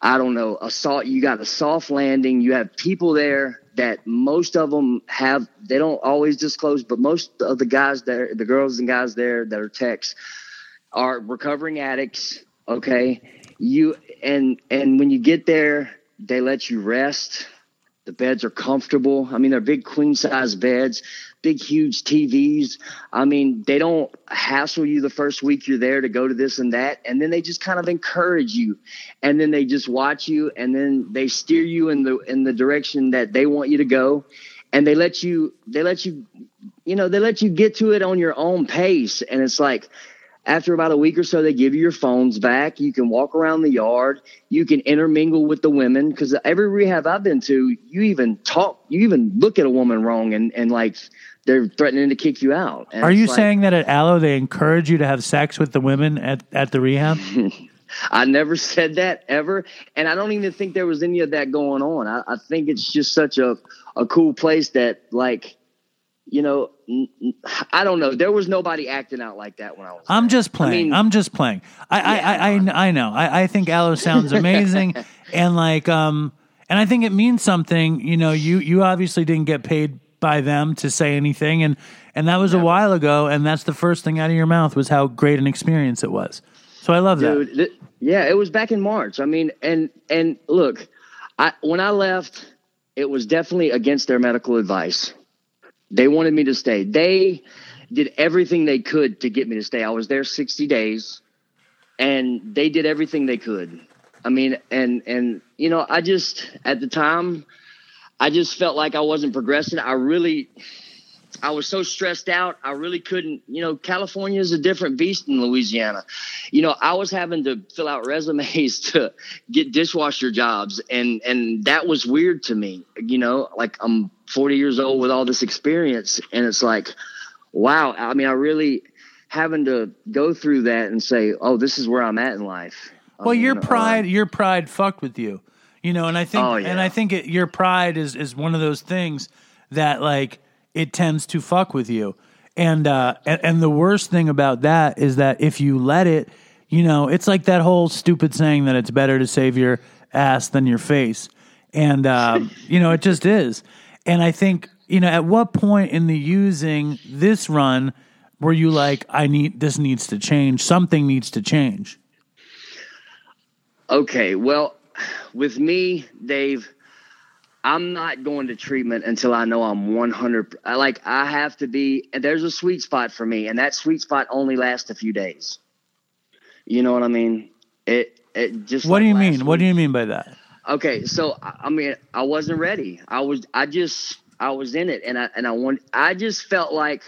I don't know a soft. You got a soft landing. You have people there that most of them have. They don't always disclose, but most of the guys there, the girls and guys there that are techs, are recovering addicts. Okay, you and and when you get there, they let you rest. The beds are comfortable. I mean, they're big queen size beds, big huge TVs. I mean, they don't hassle you the first week you're there to go to this and that, and then they just kind of encourage you, and then they just watch you, and then they steer you in the in the direction that they want you to go, and they let you they let you you know they let you get to it on your own pace, and it's like after about a week or so, they give you your phones back. You can walk around the yard. You can intermingle with the women because every rehab I've been to, you even talk, you even look at a woman wrong and, and like they're threatening to kick you out. And Are you like, saying that at Aloe they encourage you to have sex with the women at, at the rehab? I never said that ever. And I don't even think there was any of that going on. I, I think it's just such a, a cool place that like, you know, I don't know. There was nobody acting out like that when I was. I'm there. just playing. mean- I'm just playing. I, I, I, I, I know. I, I think Aloe sounds amazing, and like, um, and I think it means something. You know, you you obviously didn't get paid by them to say anything, and and that was a while ago, and that's the first thing out of your mouth was how great an experience it was. So I love that. th- yeah, it was back in March. I mean, and and look, I when I left, it was definitely against their medical advice. They wanted me to stay. They did everything they could to get me to stay. I was there 60 days and they did everything they could. I mean, and and you know, I just at the time I just felt like I wasn't progressing. I really I was so stressed out. I really couldn't, you know, California is a different beast than Louisiana. You know, I was having to fill out resumes to get dishwasher jobs and and that was weird to me. You know, like I'm 40 years old with all this experience and it's like wow, I mean I really having to go through that and say, "Oh, this is where I'm at in life." Well, your uh, pride, your pride fucked with you, you know, and I think, Oh, and. I think it, your pride is is one of those things that like it tends to fuck with you, and uh, and, and the worst thing about that is that if you let it, you know, it's like that whole stupid saying that it's better to save your ass than your face, and uh, you know, it just is, and I think you know, at what point in the using this run were you like, I need this needs to change, something needs to change. Okay, well, with me, Dave, I'm not going to treatment until I know I'm 100. I Like I have to be. And there's a sweet spot for me, and that sweet spot only lasts a few days. You know what I mean? It it just. What like do you mean? What do you mean by that? Okay, so I mean, I wasn't ready. I was, I just, I was in it, and I and I want, I just felt like,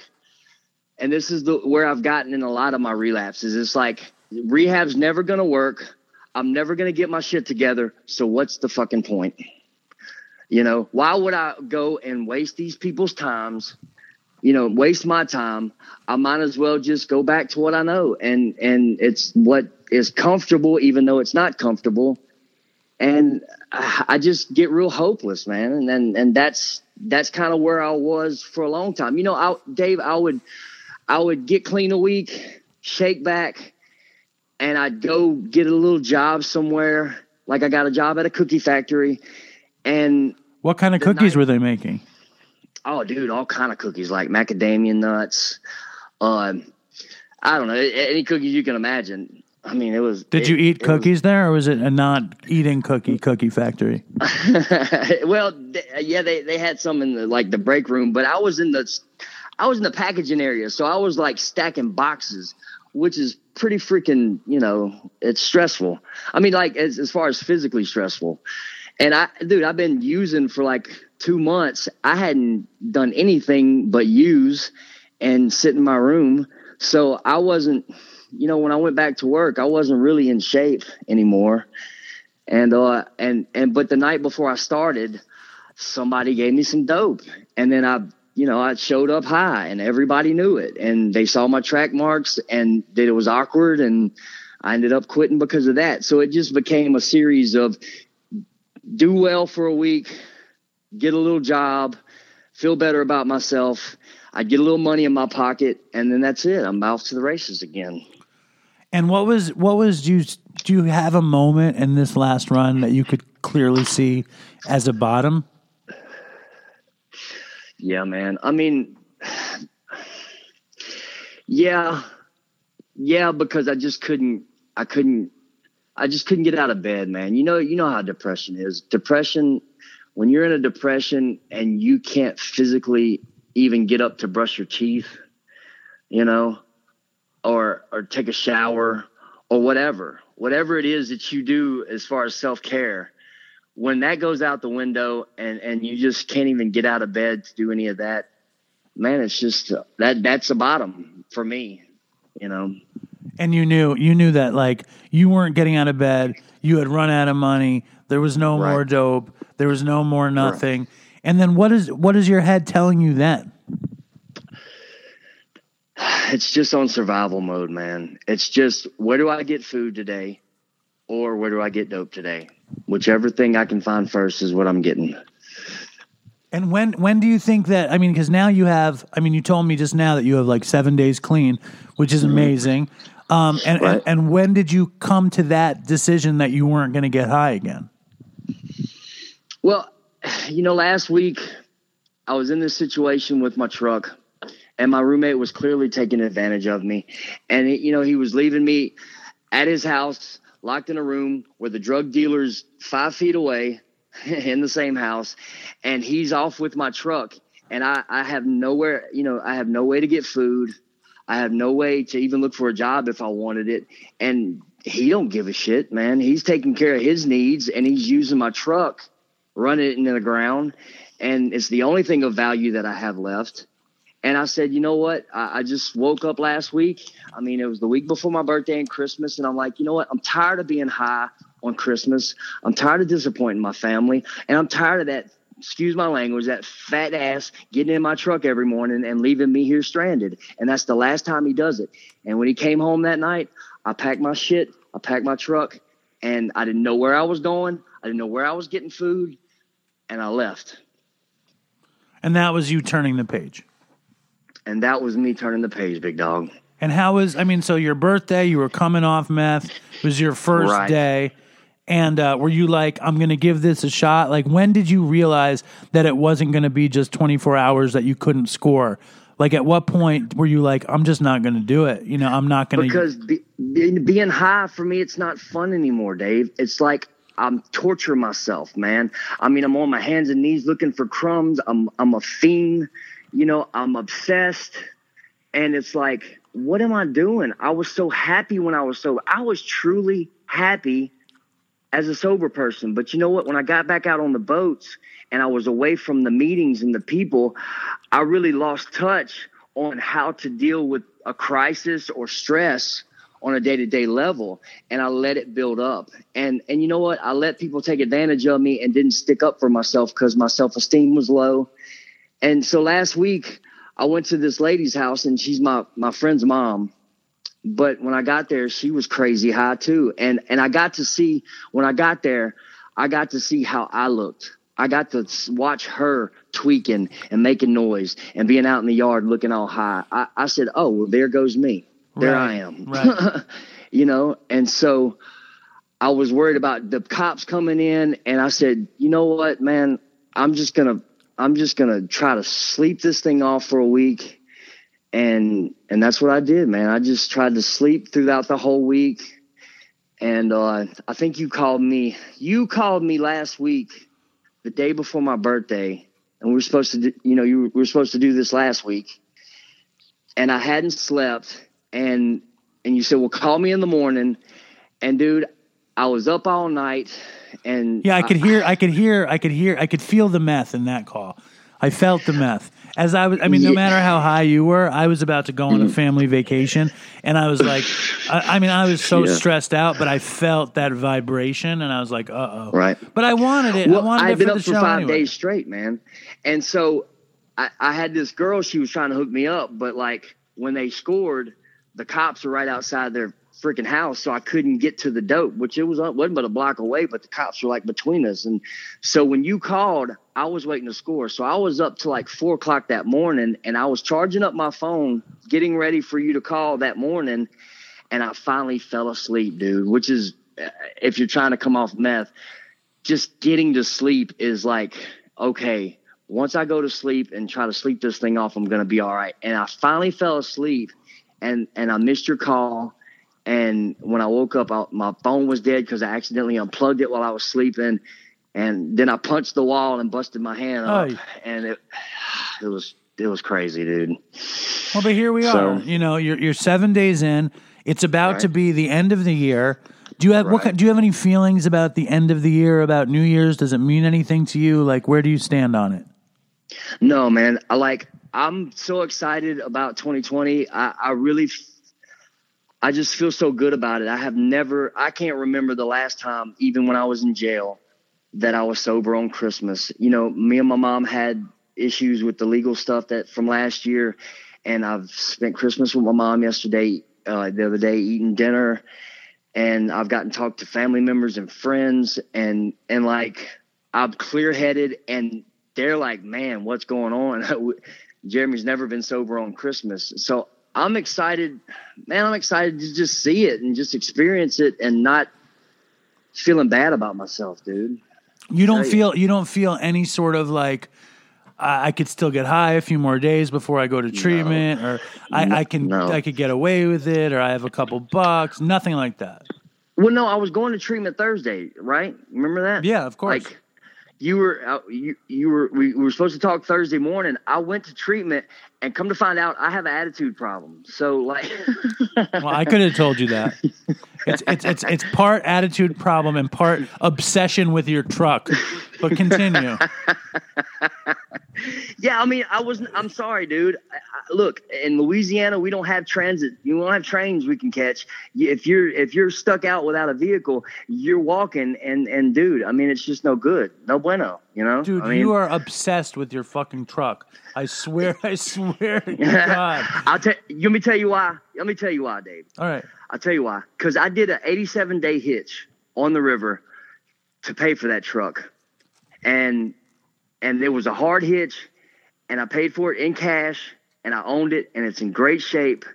and this is the where I've gotten in a lot of my relapses. It's like rehab's never gonna work. I'm never gonna get my shit together. So what's the fucking point? You know, why would I go and waste these people's times? You know, waste my time. I might as well just go back to what I know, and and it's what is comfortable, even though it's not comfortable and I I just get real hopeless, man. And and, and that's that's kind of where I was for a long time. You know, I, Dave, I would I would get clean a week, shake back, and I'd go get a little job somewhere. Like I got a job at a cookie factory, and What kind of cookies night- were they making? oh, dude, all kind of cookies like macadamia nuts. Um, I don't know any cookies you can imagine. I mean, it was. Did it- you eat it was- cookies there, or was it a not eating cookie cookie factory? well, th- yeah, they, they had some in the like the break room, but I was in the I was in the packaging area, so I was like stacking boxes, which is pretty freaking you know it's stressful. I mean, like as as far as physically stressful. And I, dude, I've been using for like two months. I hadn't done anything but use and sit in my room, so I wasn't. You know, when I went back to work, I wasn't really in shape anymore and uh and and but the night before I started, somebody gave me some dope, and then I you know I showed up high, and everybody knew it, and they saw my track marks, and that it was awkward, and I ended up quitting because of that. So it just became a series of do well for a week, get a little job, feel better about myself. I get a little money in my pocket, and then that's it. I'm off to the races again. And what was what was do you do you have a moment in this last run that you could clearly see as a bottom? Yeah, man. I mean, yeah, yeah, because I just couldn't, I couldn't, I just couldn't get out of bed, man. You know, you know how depression is. Depression, when you're in a depression and you can't physically even get up to brush your teeth, you know, or or take a shower or whatever, whatever it is that you do as far as self care when that goes out the window and and you just can't even get out of bed to do any of that man it's just uh, that that's the bottom for me you know And you knew you knew that like you weren't getting out of bed, you had run out of money, there was no Right. more dope, there was no more nothing. And then what is what is your head telling you then? It's just on survival mode man it's just where do i get food today or where do i get dope today whichever thing i can find first is what i'm getting And when when do you think that? I mean, because now you have. I mean, you told me just now that you have like seven days clean, which is amazing. Um, and, Right. and and when did you come to that decision that you weren't going to get high again? Well, you know, last week I was in this situation with my truck, and my roommate was clearly taking advantage of me. And he, you know, he was leaving me at his house, locked in a room where the drug dealer's five feet away in the same house, and he's off with my truck. And I, I have nowhere, you know, I have no way to get food. I have no way to even look for a job if I wanted it. And he don't give a shit, man. He's taking care of his needs, and he's using my truck running it into the ground and it's the only thing of value that i have left and i said you know what? I, I just woke up last week. I mean it was the week before my birthday and christmas and i'm like you know what? I'm tired of being high on christmas. I'm tired of disappointing my family and i'm tired of that excuse my language that fat ass getting in my truck every morning and leaving me here stranded. And that's the last time he does it. And when he came home that night i packed my shit i packed my truck and i didn't know where i was going. I didn't know where i was getting food and I left. And that was you turning the page. And that was me turning the page, big dog. And how was? I mean, so your birthday, you were coming off meth. It was your first Right. day, and uh, were you like, "I'm going to give this a shot"? Like, when did you realize that it wasn't going to be just 24 hours that you couldn't score? Like, at what point were you like, "I'm just not going to do it"? You know, I'm not going to. Because be, be, being high for me, it's not fun anymore, Dave. It's like I'm torturing myself, man. I mean, I'm on my hands and knees looking for crumbs. I'm I'm a fiend, you know. I'm obsessed, and it's like, what am I doing? I was so happy when I was sober. I was truly happy as a sober person. But you know what? When I got back out on the boats and I was away from the meetings and the people, I really lost touch on how to deal with a crisis or stress on a day-to-day level and I let it build up. And and you know what? I let people take advantage of me and didn't stick up for myself cuz my self-esteem was low. And so last week I went to this lady's house and she's my my friend's mom. But when I got there, she was crazy high too. And and I got to see when I got there, I got to see how I looked. I got to watch her tweaking and making noise and being out in the yard looking all high. I, I said, "Oh, well, there goes me." there Right, I am. right. you know, and so I was worried about the cops coming in and I said, "You know what, man? I'm just going to I'm just to try to sleep this thing off for a week." And and that's what I did, man. I just tried to sleep throughout the whole week. And uh, I think you called me. You called me last week, the day before my birthday, and we were supposed to, do, you know, you were, we were supposed to do this last week, and I hadn't slept, and and you said, well, call me in the morning, and dude, I was up all night, and Yeah, I could hear, I could hear, I could hear, I could feel the meth in that call. I felt the meth as I was. I mean, no matter how high you were, I was about to go on a family vacation, and I was like, I, I mean, I was so Yeah. stressed out, but I felt that vibration, and I was like, uh oh, Right. But I wanted it. I Well, wanted I'd it been for up the for five anyway. days straight, man. And so I, I had this girl, she was trying to hook me up, but like when they scored, the cops were right outside their freaking house, so I couldn't get to the dope, which it was uh, wasn't but a block away, but the cops were like between us. And so when you called, I was waiting to score. So I was up to like four o'clock that morning and I was charging up my phone, getting ready for you to call that morning. And I finally fell asleep, dude, which is uh, if you're trying to come off meth, just getting to sleep is like, okay, once I go to sleep and try to sleep this thing off, I'm gonna be all right. And I finally fell asleep and and I missed your call. And when I woke up, I, my phone was dead because I accidentally unplugged it while I was sleeping. And then I punched the wall and busted my hand up, Oy. and it it was it was crazy, dude. Well, but here we So- are. You know, you're you're seven days in. It's about to be the end of the year. Do you have what? Right. ki- Do you have any feelings about the end of the year? About New Year's? Does it mean anything to you? Like, where do you stand on it? No, man. I like. I'm so excited about 2020. I, I really, I just feel so good about it. I have never. I can't remember the last time, even when I was in jail, that I was sober on Christmas. You know, me and my mom had issues with the legal stuff that from last year, and I've spent Christmas with my mom yesterday, uh, the other day, eating dinner, and I've gotten to talk to family members and friends, and and like I'm clear headed, and they're like, man, what's going on? Jeremy's never been sober on Christmas. So I'm excited, man, I'm excited to just see it and just experience it and not feeling bad about myself, dude. You don't feel you don't feel any sort of like I, I could still get high a few more days before I go to treatment, or I, I can No. I could get away with it, or I have a couple bucks. Nothing like that. Well, no, I was going to treatment Thursday, right? Remember that? Yeah, of course. Like you were, uh, you, you were, we, we were supposed to talk Thursday morning. I went to treatment and come to find out I have an attitude problem. So like, well, I could have told you that. It's it's it's it's part attitude problem and part obsession with your truck. But continue. Yeah, I mean, I wasn't. I'm sorry, dude. I, I, look, in Louisiana, we don't have transit. You don't have trains we can catch. If you're if you're stuck out without a vehicle, you're walking, and and dude, I mean, it's just no good, no bueno. You know, Dude, I mean, you are obsessed with your fucking truck. I swear, I swear to God. I'll tell. Let me tell you why. Let me tell you why, Dave. All right. I'll tell you why. Because I did an 87 day hitch on the river to pay for that truck, and and it was a hard hitch, and I paid for it in cash, and I owned it, and it's in great shape,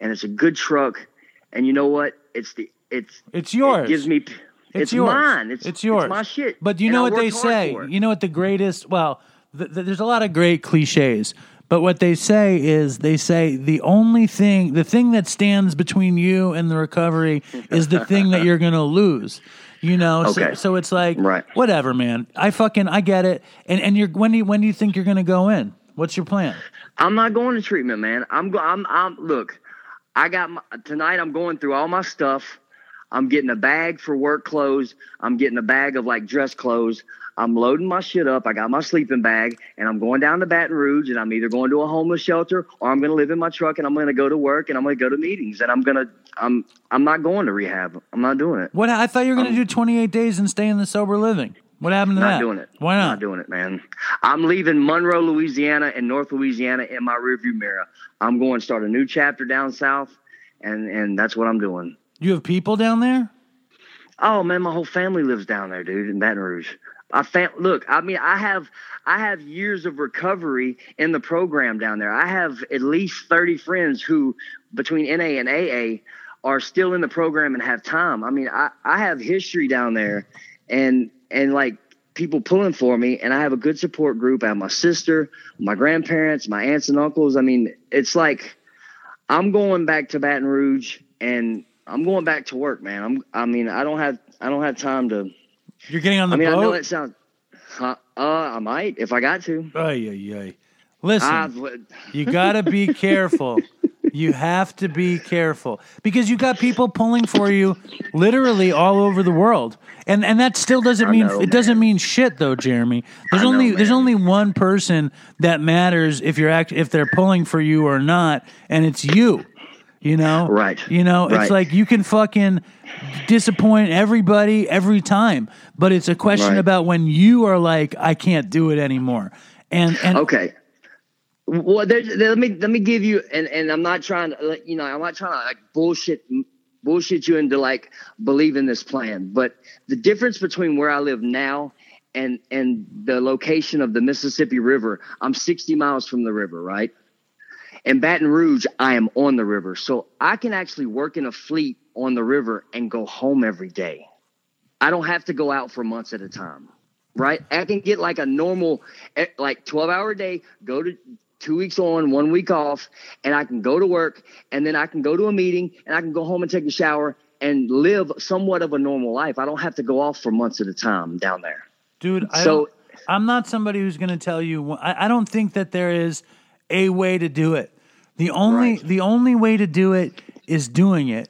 and it's a good truck, and you know what? It's the it's It's yours. It gives me. It's, It's, yours. mine. It's, it's yours. my shit. But you know what they say? You know what the greatest? Well, th- th- there's a lot of great cliches, But what they say is they say the only thing, the thing that stands between you and the recovery is the thing that you're going to lose. You know, so, so it's like Right. whatever, man. I fucking I get it. And and you're when do you, when do you think you're going to go in? What's your plan? I'm not going to treatment, man. I'm go. I'm. I'm. Look, I got my, tonight. I'm going through all my stuff. I'm getting a bag for work clothes. I'm getting a bag of like dress clothes. I'm loading my shit up. I got my sleeping bag, and I'm going down to Baton Rouge, and I'm either going to a homeless shelter or I'm going to live in my truck, and I'm going to go to work, and I'm going to go to meetings, and I'm going to. I'm. I'm not going to rehab. I'm not doing it. What I thought you were going to do 28 days and stay in the sober living. What happened to Not that? doing it. Why not? Not doing it, man. I'm leaving Monroe, Louisiana, and North Louisiana in my rearview mirror. I'm going to start a new chapter down south, and and that's what I'm doing. You have people down there? Oh man, my whole family lives down there, dude, in Baton Rouge. I fam- look. I mean, I have I have years of recovery in the program down there. I have at least thirty friends who, between NA and AA, are still in the program and have time. I mean, I I have history down there, and and like people pulling for me, and I have a good support group. I have my sister, my grandparents, my aunts and uncles. I mean, it's like I'm going back to Baton Rouge and I'm going back to work, man. I'm I mean, I don't have I don't have time to You're getting on the I mean, I know boat? it sounds uh I might if I got to. Ay, yeah, yeah. Listen, I've, you got to be careful. You have to be careful because you got people pulling for you literally all over the world. And and that still doesn't mean know, it doesn't mean shit though, Jeremy. There's know, only there's only one person that matters if you're act if they're pulling for you or not, and it's you. You know? Right. You know, it's Right. like you can fucking disappoint everybody every time, but it's a question Right. about when you are like I can't do it anymore. And and Okay. Well, there, there- let me let me give you, and and I'm not trying to, you know, I'm not trying to like bullshit bullshit you into like believing this plan. But the difference between where I live now and and the location of the Mississippi River, I'm 60 miles from the river, right? In Baton Rouge, I am on the river, so I can actually work in a fleet on the river and go home every day. I don't have to go out for months at a time right? I can get like a normal, eh, like 12 hour day, go to two weeks on, one week off, and I can go to work and then I can go to a meeting and I can go home and take a shower and live somewhat of a normal life. I don't have to go off for months at a time down there. Dude, I So- I'm not somebody who's going to tell you. I, I don't think that there is a way to do it. The only Right. the only way to do it is doing it,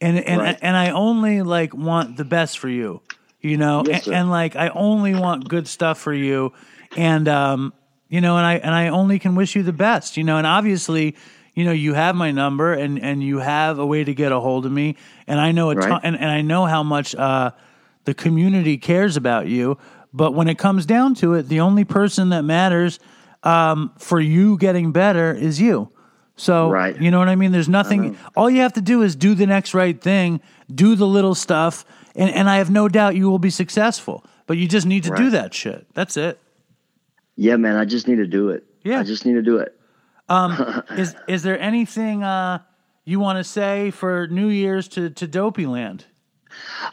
and and Right. and I only like want the best for you, you know, Yes, and, and like I only want good stuff for you, and um, you know, and I and I only can wish you the best, you know, and obviously. You know, you have my number, and, and you have a way to get a hold of me, and I know a ton, Right. and, and I know how much uh, the community cares about you. But when it comes down to it, the only person that matters um, for you getting better is you. So, Right. you know what I mean? There's nothing, all you have to do is do the next right thing, do the little stuff, and, and I have no doubt you will be successful. But you just need to do that shit. That's it. Yeah, man, I just need to do it. Yeah. I just need to do it. it. Is is there anything uh, you want to say for New Year's to, to Dopey Land?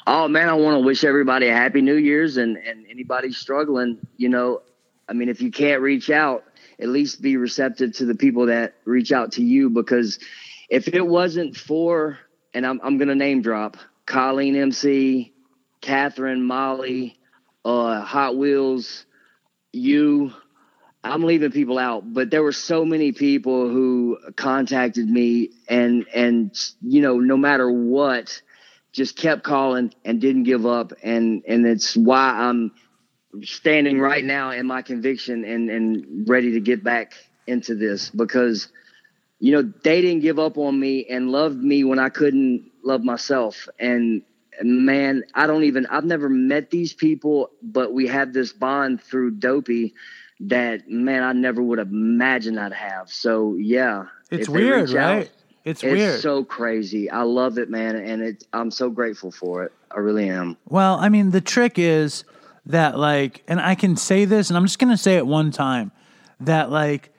Oh man, I want to wish everybody a happy New Year's and and anybody struggling, you know, I mean, if you can't reach out, at least be receptive to the people that reach out to you because if it wasn't for, and I'm I'm gonna name drop Colleen MC, Catherine, Molly, uh, Hot Wheels, you. I'm leaving people out, but there were so many people who contacted me and and you know, no matter what, just kept calling and didn't give up and and it's why I'm standing right now in my conviction and and ready to get back into this because you know they didn't give up on me and loved me when I couldn't love myself and man I don't even I've never met these people but we have this bond through dopey that man I never would have imagined I'd have so yeah It's weird, reach out, right? It's, it's weird. so crazy. I love it, man, and it. I'm so grateful for it. I really am. Well, I mean, the trick is that, like, and I can say this, and I'm just going to say it one time that, like,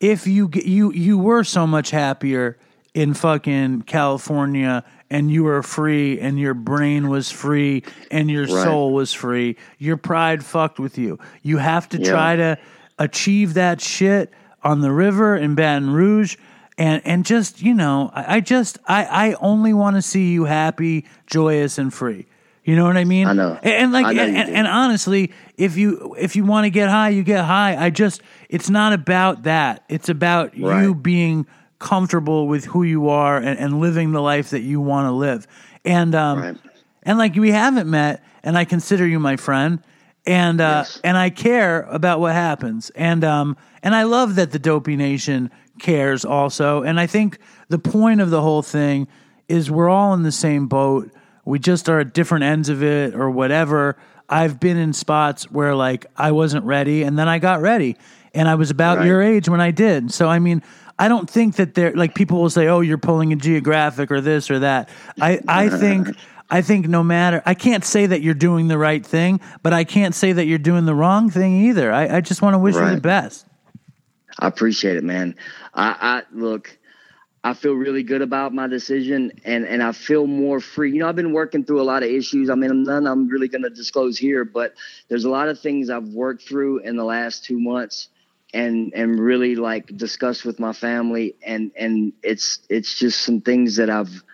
if you get, you you were so much happier in fucking California and you were free and your brain was free and your Right. soul was free, your pride fucked with you. You have to Yeah. try to achieve that shit on the river in Baton Rouge. And, and just, you know, I, I just, I, I only want to see you happy, joyous, and free. You know what I mean? I know. And, and like, know and, and, and honestly, if you if you want to get high, you get high. I just, it's not about that. It's about you being comfortable with who you are and, and living the life that you want to live. And um, Right. and like we haven't met, and I consider you my friend, and uh, Yes. and I care about what happens, and um, and I love that the Dopey Nation cares also, and I think the point of the whole thing is we're all in the same boat. We just are at different ends of it or whatever. I've been in spots where like I wasn't ready, and then I got ready, and I was about Right. your age when I did. So I mean. I don't think that they're like people will say, "Oh, you're pulling a geographic or this or that." I I think I think no matter I can't say that you're doing the right thing, but I can't say that you're doing the wrong thing either. I, I just want to wish you the best. I appreciate it, man. I, I look, I feel really good about my decision, and and I feel more free. You know, I've been working through a lot of issues. I mean, none I'm really going to disclose here, but there's a lot of things I've worked through in the last two months, and and really like discussed with my family, and and it's it's just some things that I've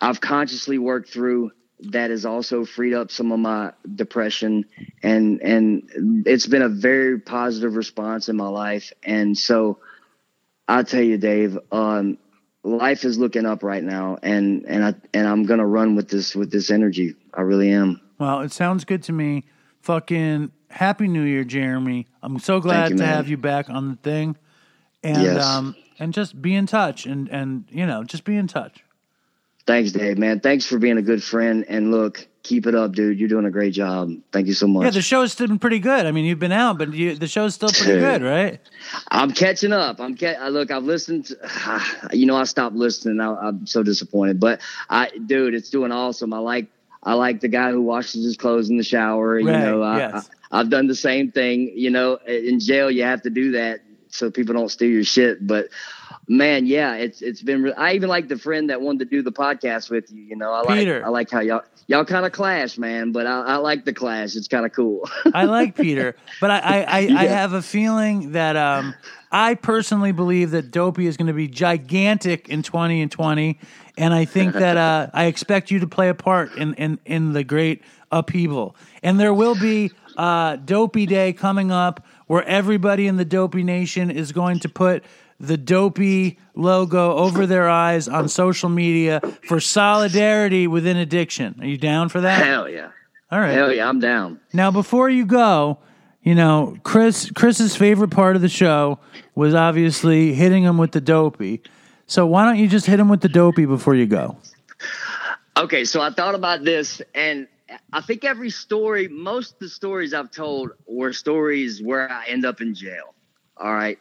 I've consciously worked through that has also freed up some of my depression and and it's been a very positive response in my life and so I'll tell you Dave um life is looking up right now and and I and I'm going to run with this with this energy I really am Well, it sounds good to me. Fucking happy New Year, Jeremy. I'm so glad you, to man. have you back on the thing, and Yes. um and just be in touch and and you know just be in touch. thanks Dave man thanks for being a good friend and look keep it up dude you're doing a great job thank you so much Yeah, the show's been pretty good. I mean, you've been out, but you, the show's still pretty Dude. good, right? I'm catching up. I'm ca- I look. I've listened. To, you know, I stopped listening. I, I'm so disappointed. But I, dude, it's doing awesome. I like. I like the guy who washes his clothes in the shower. You Right, know, I, yes. I, I've done the same thing. You know, in jail you have to do that so people don't steal your shit. But man, yeah, it's it's been. Re- I even like the friend that wanted to do the podcast with you. You know, I like. Peter. I like how y'all y'all kind of clash, man. But I, I like the clash. It's kind of cool. I like Peter, but I I, I, I have a feeling that um I personally believe that Dopey is going to be gigantic in twenty and twenty, and I think that uh, I expect you to play a part in in in the great upheaval, and there will be uh, Dopey Day coming up where everybody in the Dopey Nation is going to put the dopey logo over their eyes on social media for solidarity within addiction. Are you down for that? Hell yeah. All right. Hell yeah. I'm down. Now, before you go, you know, Chris Chris's favorite part of the show was obviously hitting him with the dopey. So why don't you just hit him with the dopey before you go? Okay, so I thought about this, and I think every story, most of the stories I've told were stories where I end up in jail. All right.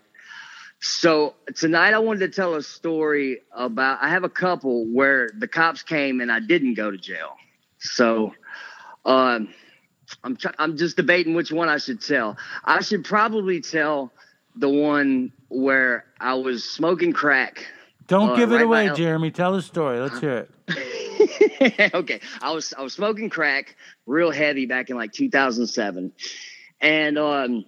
So tonight I wanted to tell a story about. I have a couple where the cops came and I didn't go to jail. So, um, I'm try- I'm just debating which one I should tell. I should probably tell the one where I was smoking crack Don't Uh, give it right away, by- Jeremy. Tell the story. Let's hear it. okay, I was I was smoking crack real heavy back in like 2007, and um,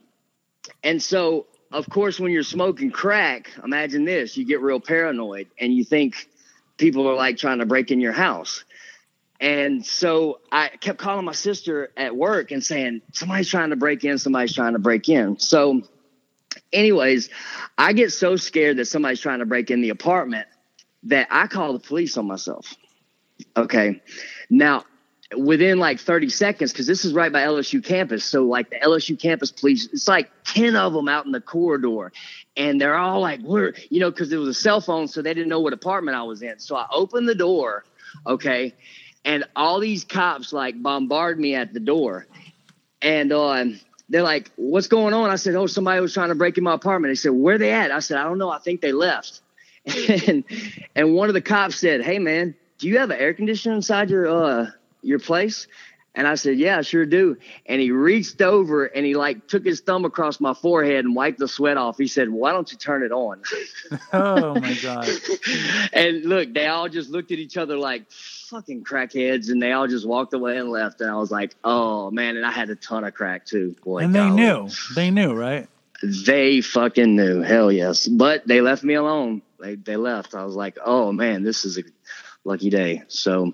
and so of course when you're smoking crack, imagine this: you get real paranoid and you think people are like trying to break in your house. And so I kept calling my sister at work and saying somebody's trying to break in, somebody's trying to break in. So, anyways, I get so scared that somebody's trying to break in the apartment that I call the police on myself. Okay. Now, within like 30 seconds, because this is right by LSU campus. So, like the LSU campus police, it's like 10 of them out in the corridor. And they're all like, we're, you know, because it was a cell phone. So they didn't know what apartment I was in. So I opened the door. Okay. And all these cops like bombard me at the door. And um, they're like, what's going on? I said, oh, somebody was trying to break in my apartment. They said, where they at? I said, I don't know. I think they left. And, and one of the cops said, hey, man, do you have an air conditioner inside your uh your place? And I said, yeah, I sure do. And he reached over and he like took his thumb across my forehead and wiped the sweat off. He said, why don't you turn it on? Oh my god. and look, they all just looked at each other like fucking crackheads and they all just walked away and left. And I was like, oh man. And I had a ton of crack too. Boy, And they knew. They knew, right? They fucking knew. Hell yes. But they left me alone. They they left. I was like, oh man, this is a lucky day. So,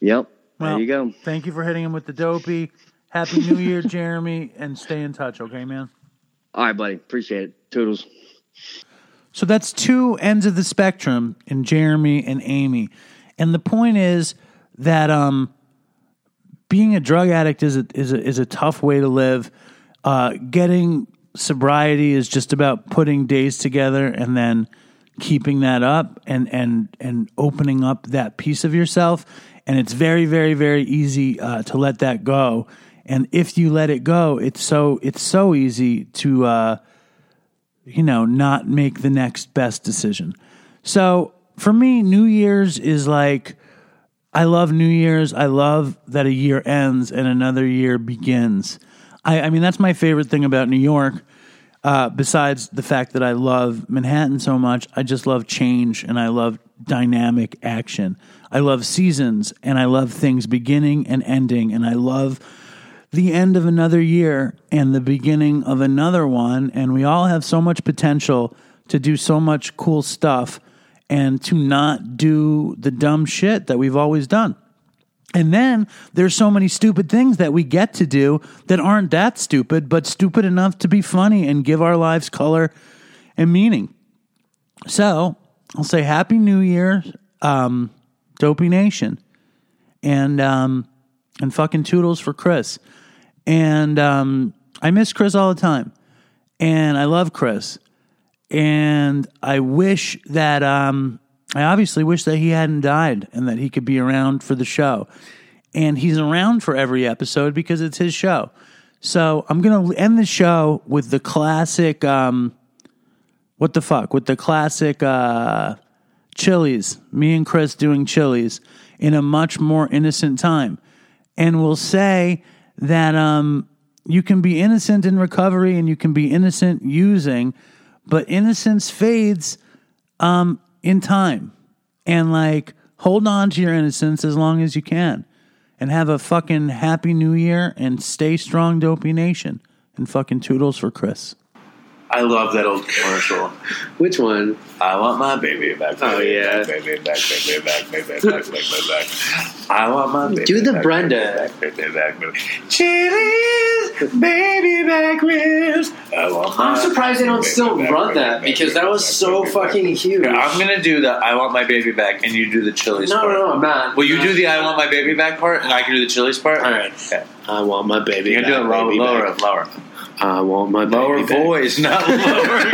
yep. Well, there you go. Thank you for hitting him with the dopey. Happy New Year, Jeremy, and stay in touch, okay, man? All right, buddy. Appreciate it. Toodles. So that's two ends of the spectrum in Jeremy and Amy. And the point is that um, being a drug addict is a, is a, is a tough way to live. Uh, getting sobriety is just about putting days together and then keeping that up and and and opening up that piece of yourself. And it's very very very easy uh, to let that go. And if you let it go, it's so it's so easy to. Uh, you know, not make the next best decision. So for me, New Year's is like, I love New Year's. I love that a year ends and another year begins. I, I mean, that's my favorite thing about New York. Uh, besides the fact that I love Manhattan so much, I just love change and I love dynamic action. I love seasons and I love things beginning and ending and I love the end of another year and the beginning of another one. And we all have so much potential to do so much cool stuff and to not do the dumb shit that we've always done. And then there's so many stupid things that we get to do that aren't that stupid, but stupid enough to be funny and give our lives color and meaning. So I'll say Happy New Year, um, Dopey Nation, and um, and fucking toodles for Chris. And um, I miss Chris all the time, and I love Chris, and I wish that um, I obviously wish that he hadn't died and that he could be around for the show. And he's around for every episode because it's his show. So I'm going to end the show with the classic, um, what the fuck, with the classic uh, Chili's, me and Chris doing Chili's in a much more innocent time. And we'll say that um, you can be innocent in recovery and you can be innocent using, but innocence fades um, in time. And like, hold on to your innocence as long as you can. And have a fucking happy new year and stay strong, Dopey Nation. And fucking toodles for Chris. I love that old commercial. Which one? I want my baby back. Oh, baby yeah. back, baby back, baby back, baby back, baby back, back. I want my baby Do the back, Brenda. Baby back, baby back, baby. Chili's baby back ribs. I want my I'm surprised they don't still back, run baby that back, because baby that was back, so baby fucking back. huge. Yeah, I'm gonna do the I want my baby back, and you do the Chili's No, part. no, no, I'm not. Will you do the I want my baby back part, and I can do the Chili's part? All right. Okay. I want my baby. You can do it back, lower, baby lower, back. lower. I want my Lower voice, not lower close to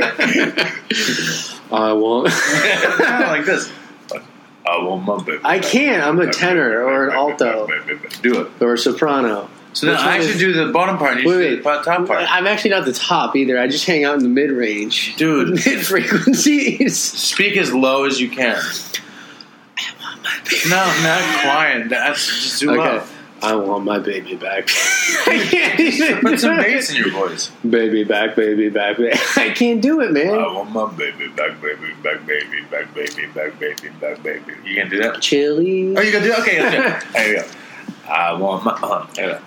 the computer. I want. Like this. I want my baby. I can't. I'm a tenor or an alto Do it. or a soprano. So then Which I should is- do the bottom part, and you Wait, should do the top part. I'm actually not the top either. I just hang out in the mid range, Dude. Mid frequencies. Speak as low as you can. No, not quiet. That's just too Okay. low. I want my baby back. I can't even Put some bass in your voice. Baby back, baby back, baby. I can't do it, man. I want my baby back, baby back, baby back, baby back, baby back, baby. You can do that. Chili. Oh, you can do okay. okay. There you go. I want my. Uh, there you go.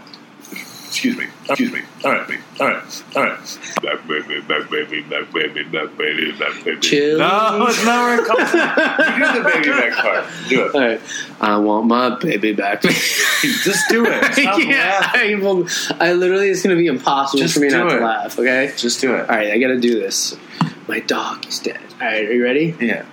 Excuse me. Excuse me. All right. All right. All right. Back baby, back baby, back baby, back baby, back baby. Chili. No, it's not where it comes from. You do the baby back part. Do it. All right. I want my baby back. Just do it. Stop can't. laughing. I, will, I literally, it's going to be impossible Just for me do not it. to laugh. Okay. Just do it. All right. I got to do this. My dog is dead. All right. Are you ready? Yeah.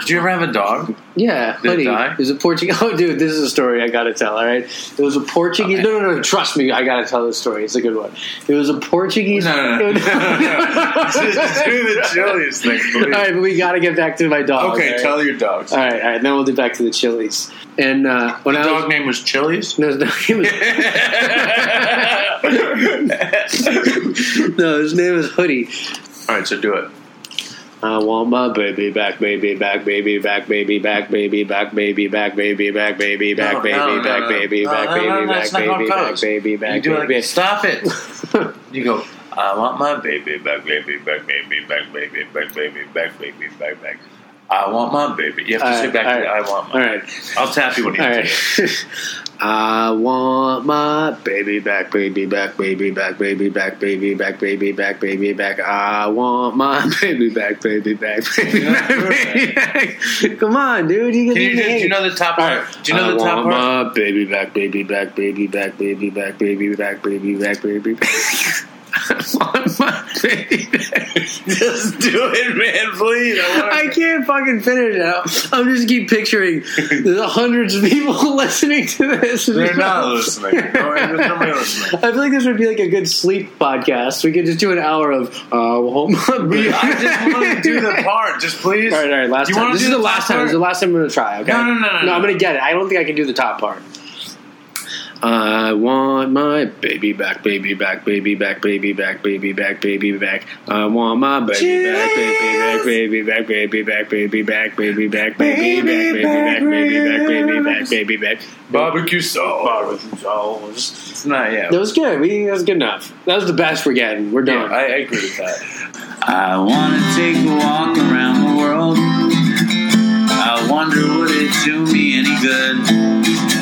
Did you ever have a dog? Yeah, Did it hoodie. die? It was a Portuguese. Oh, dude, this is a story I gotta tell. All right, it was a Portuguese. Okay. No, no, no. Trust me, I gotta tell this story. It's a good one. It was a Portuguese. No, no, no. Just do the Chili's thing, please. All right, but we gotta get back to my dog. Okay, right? tell your dogs. All right, all right. Then we'll get back to the Chili's. And uh, when The I dog was, name was Chili's? no, no, he was, no, his name was Hoodie. All right, so do it. I want my baby back, baby back, baby back, baby back, baby back, baby back, baby back, baby back, baby back, baby back, baby back, that's not how it baby back, baby You back, do it stop it. You go, I want my baby back, baby back, baby back, baby back, baby back, baby back, back. I want my baby. You have to All say right, back all to right. I want All my. right. I'll tap you when you All right. I want my baby back, baby back, baby back, baby back, baby back, baby back, baby back. I want my baby back, baby back, baby back, baby back. Come on, dude. You Can you, do, do you know the top part? Do you know I the top want my baby back, baby back, baby back, baby back, baby back, baby back, baby back. I want my baby back. Just do it, man, please. I I can't fucking finish it. I'm just keep picturing the hundreds of people listening to this. They're not listening. No, listening. I feel like this would be like a good sleep podcast. We could just do an hour of uh, We- I just want to do the part. Just please. All right, all right. Last You time. This do is the last top time. This is the last time I'm gonna try. Okay. No, no, no, no, No, no. I'm gonna get it. I don't think I can do the top part. I want my baby back, baby back, baby back, baby back, baby back, baby back. I want my baby back, baby back, baby back, baby back, baby back, baby back, baby back, baby back, baby back, baby back. Baby back. Barbecue sauce. Barbecue sauce. It's not yet. That was good. We that was good enough. That was the best we're getting. We're done. I, I agree with that. I want to take a walk around the world. I wonder would it do me any good?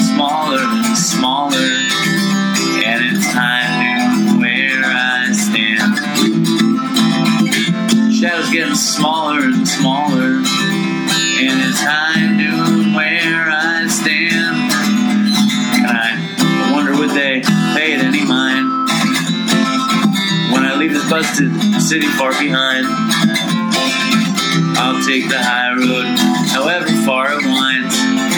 smaller and smaller. And it's time to where I stand. Shadow's getting smaller and smaller. And it's time to where I stand. And I wonder would they pay it any mind when I leave this busted city far behind. I'll take the high road, however far it winds,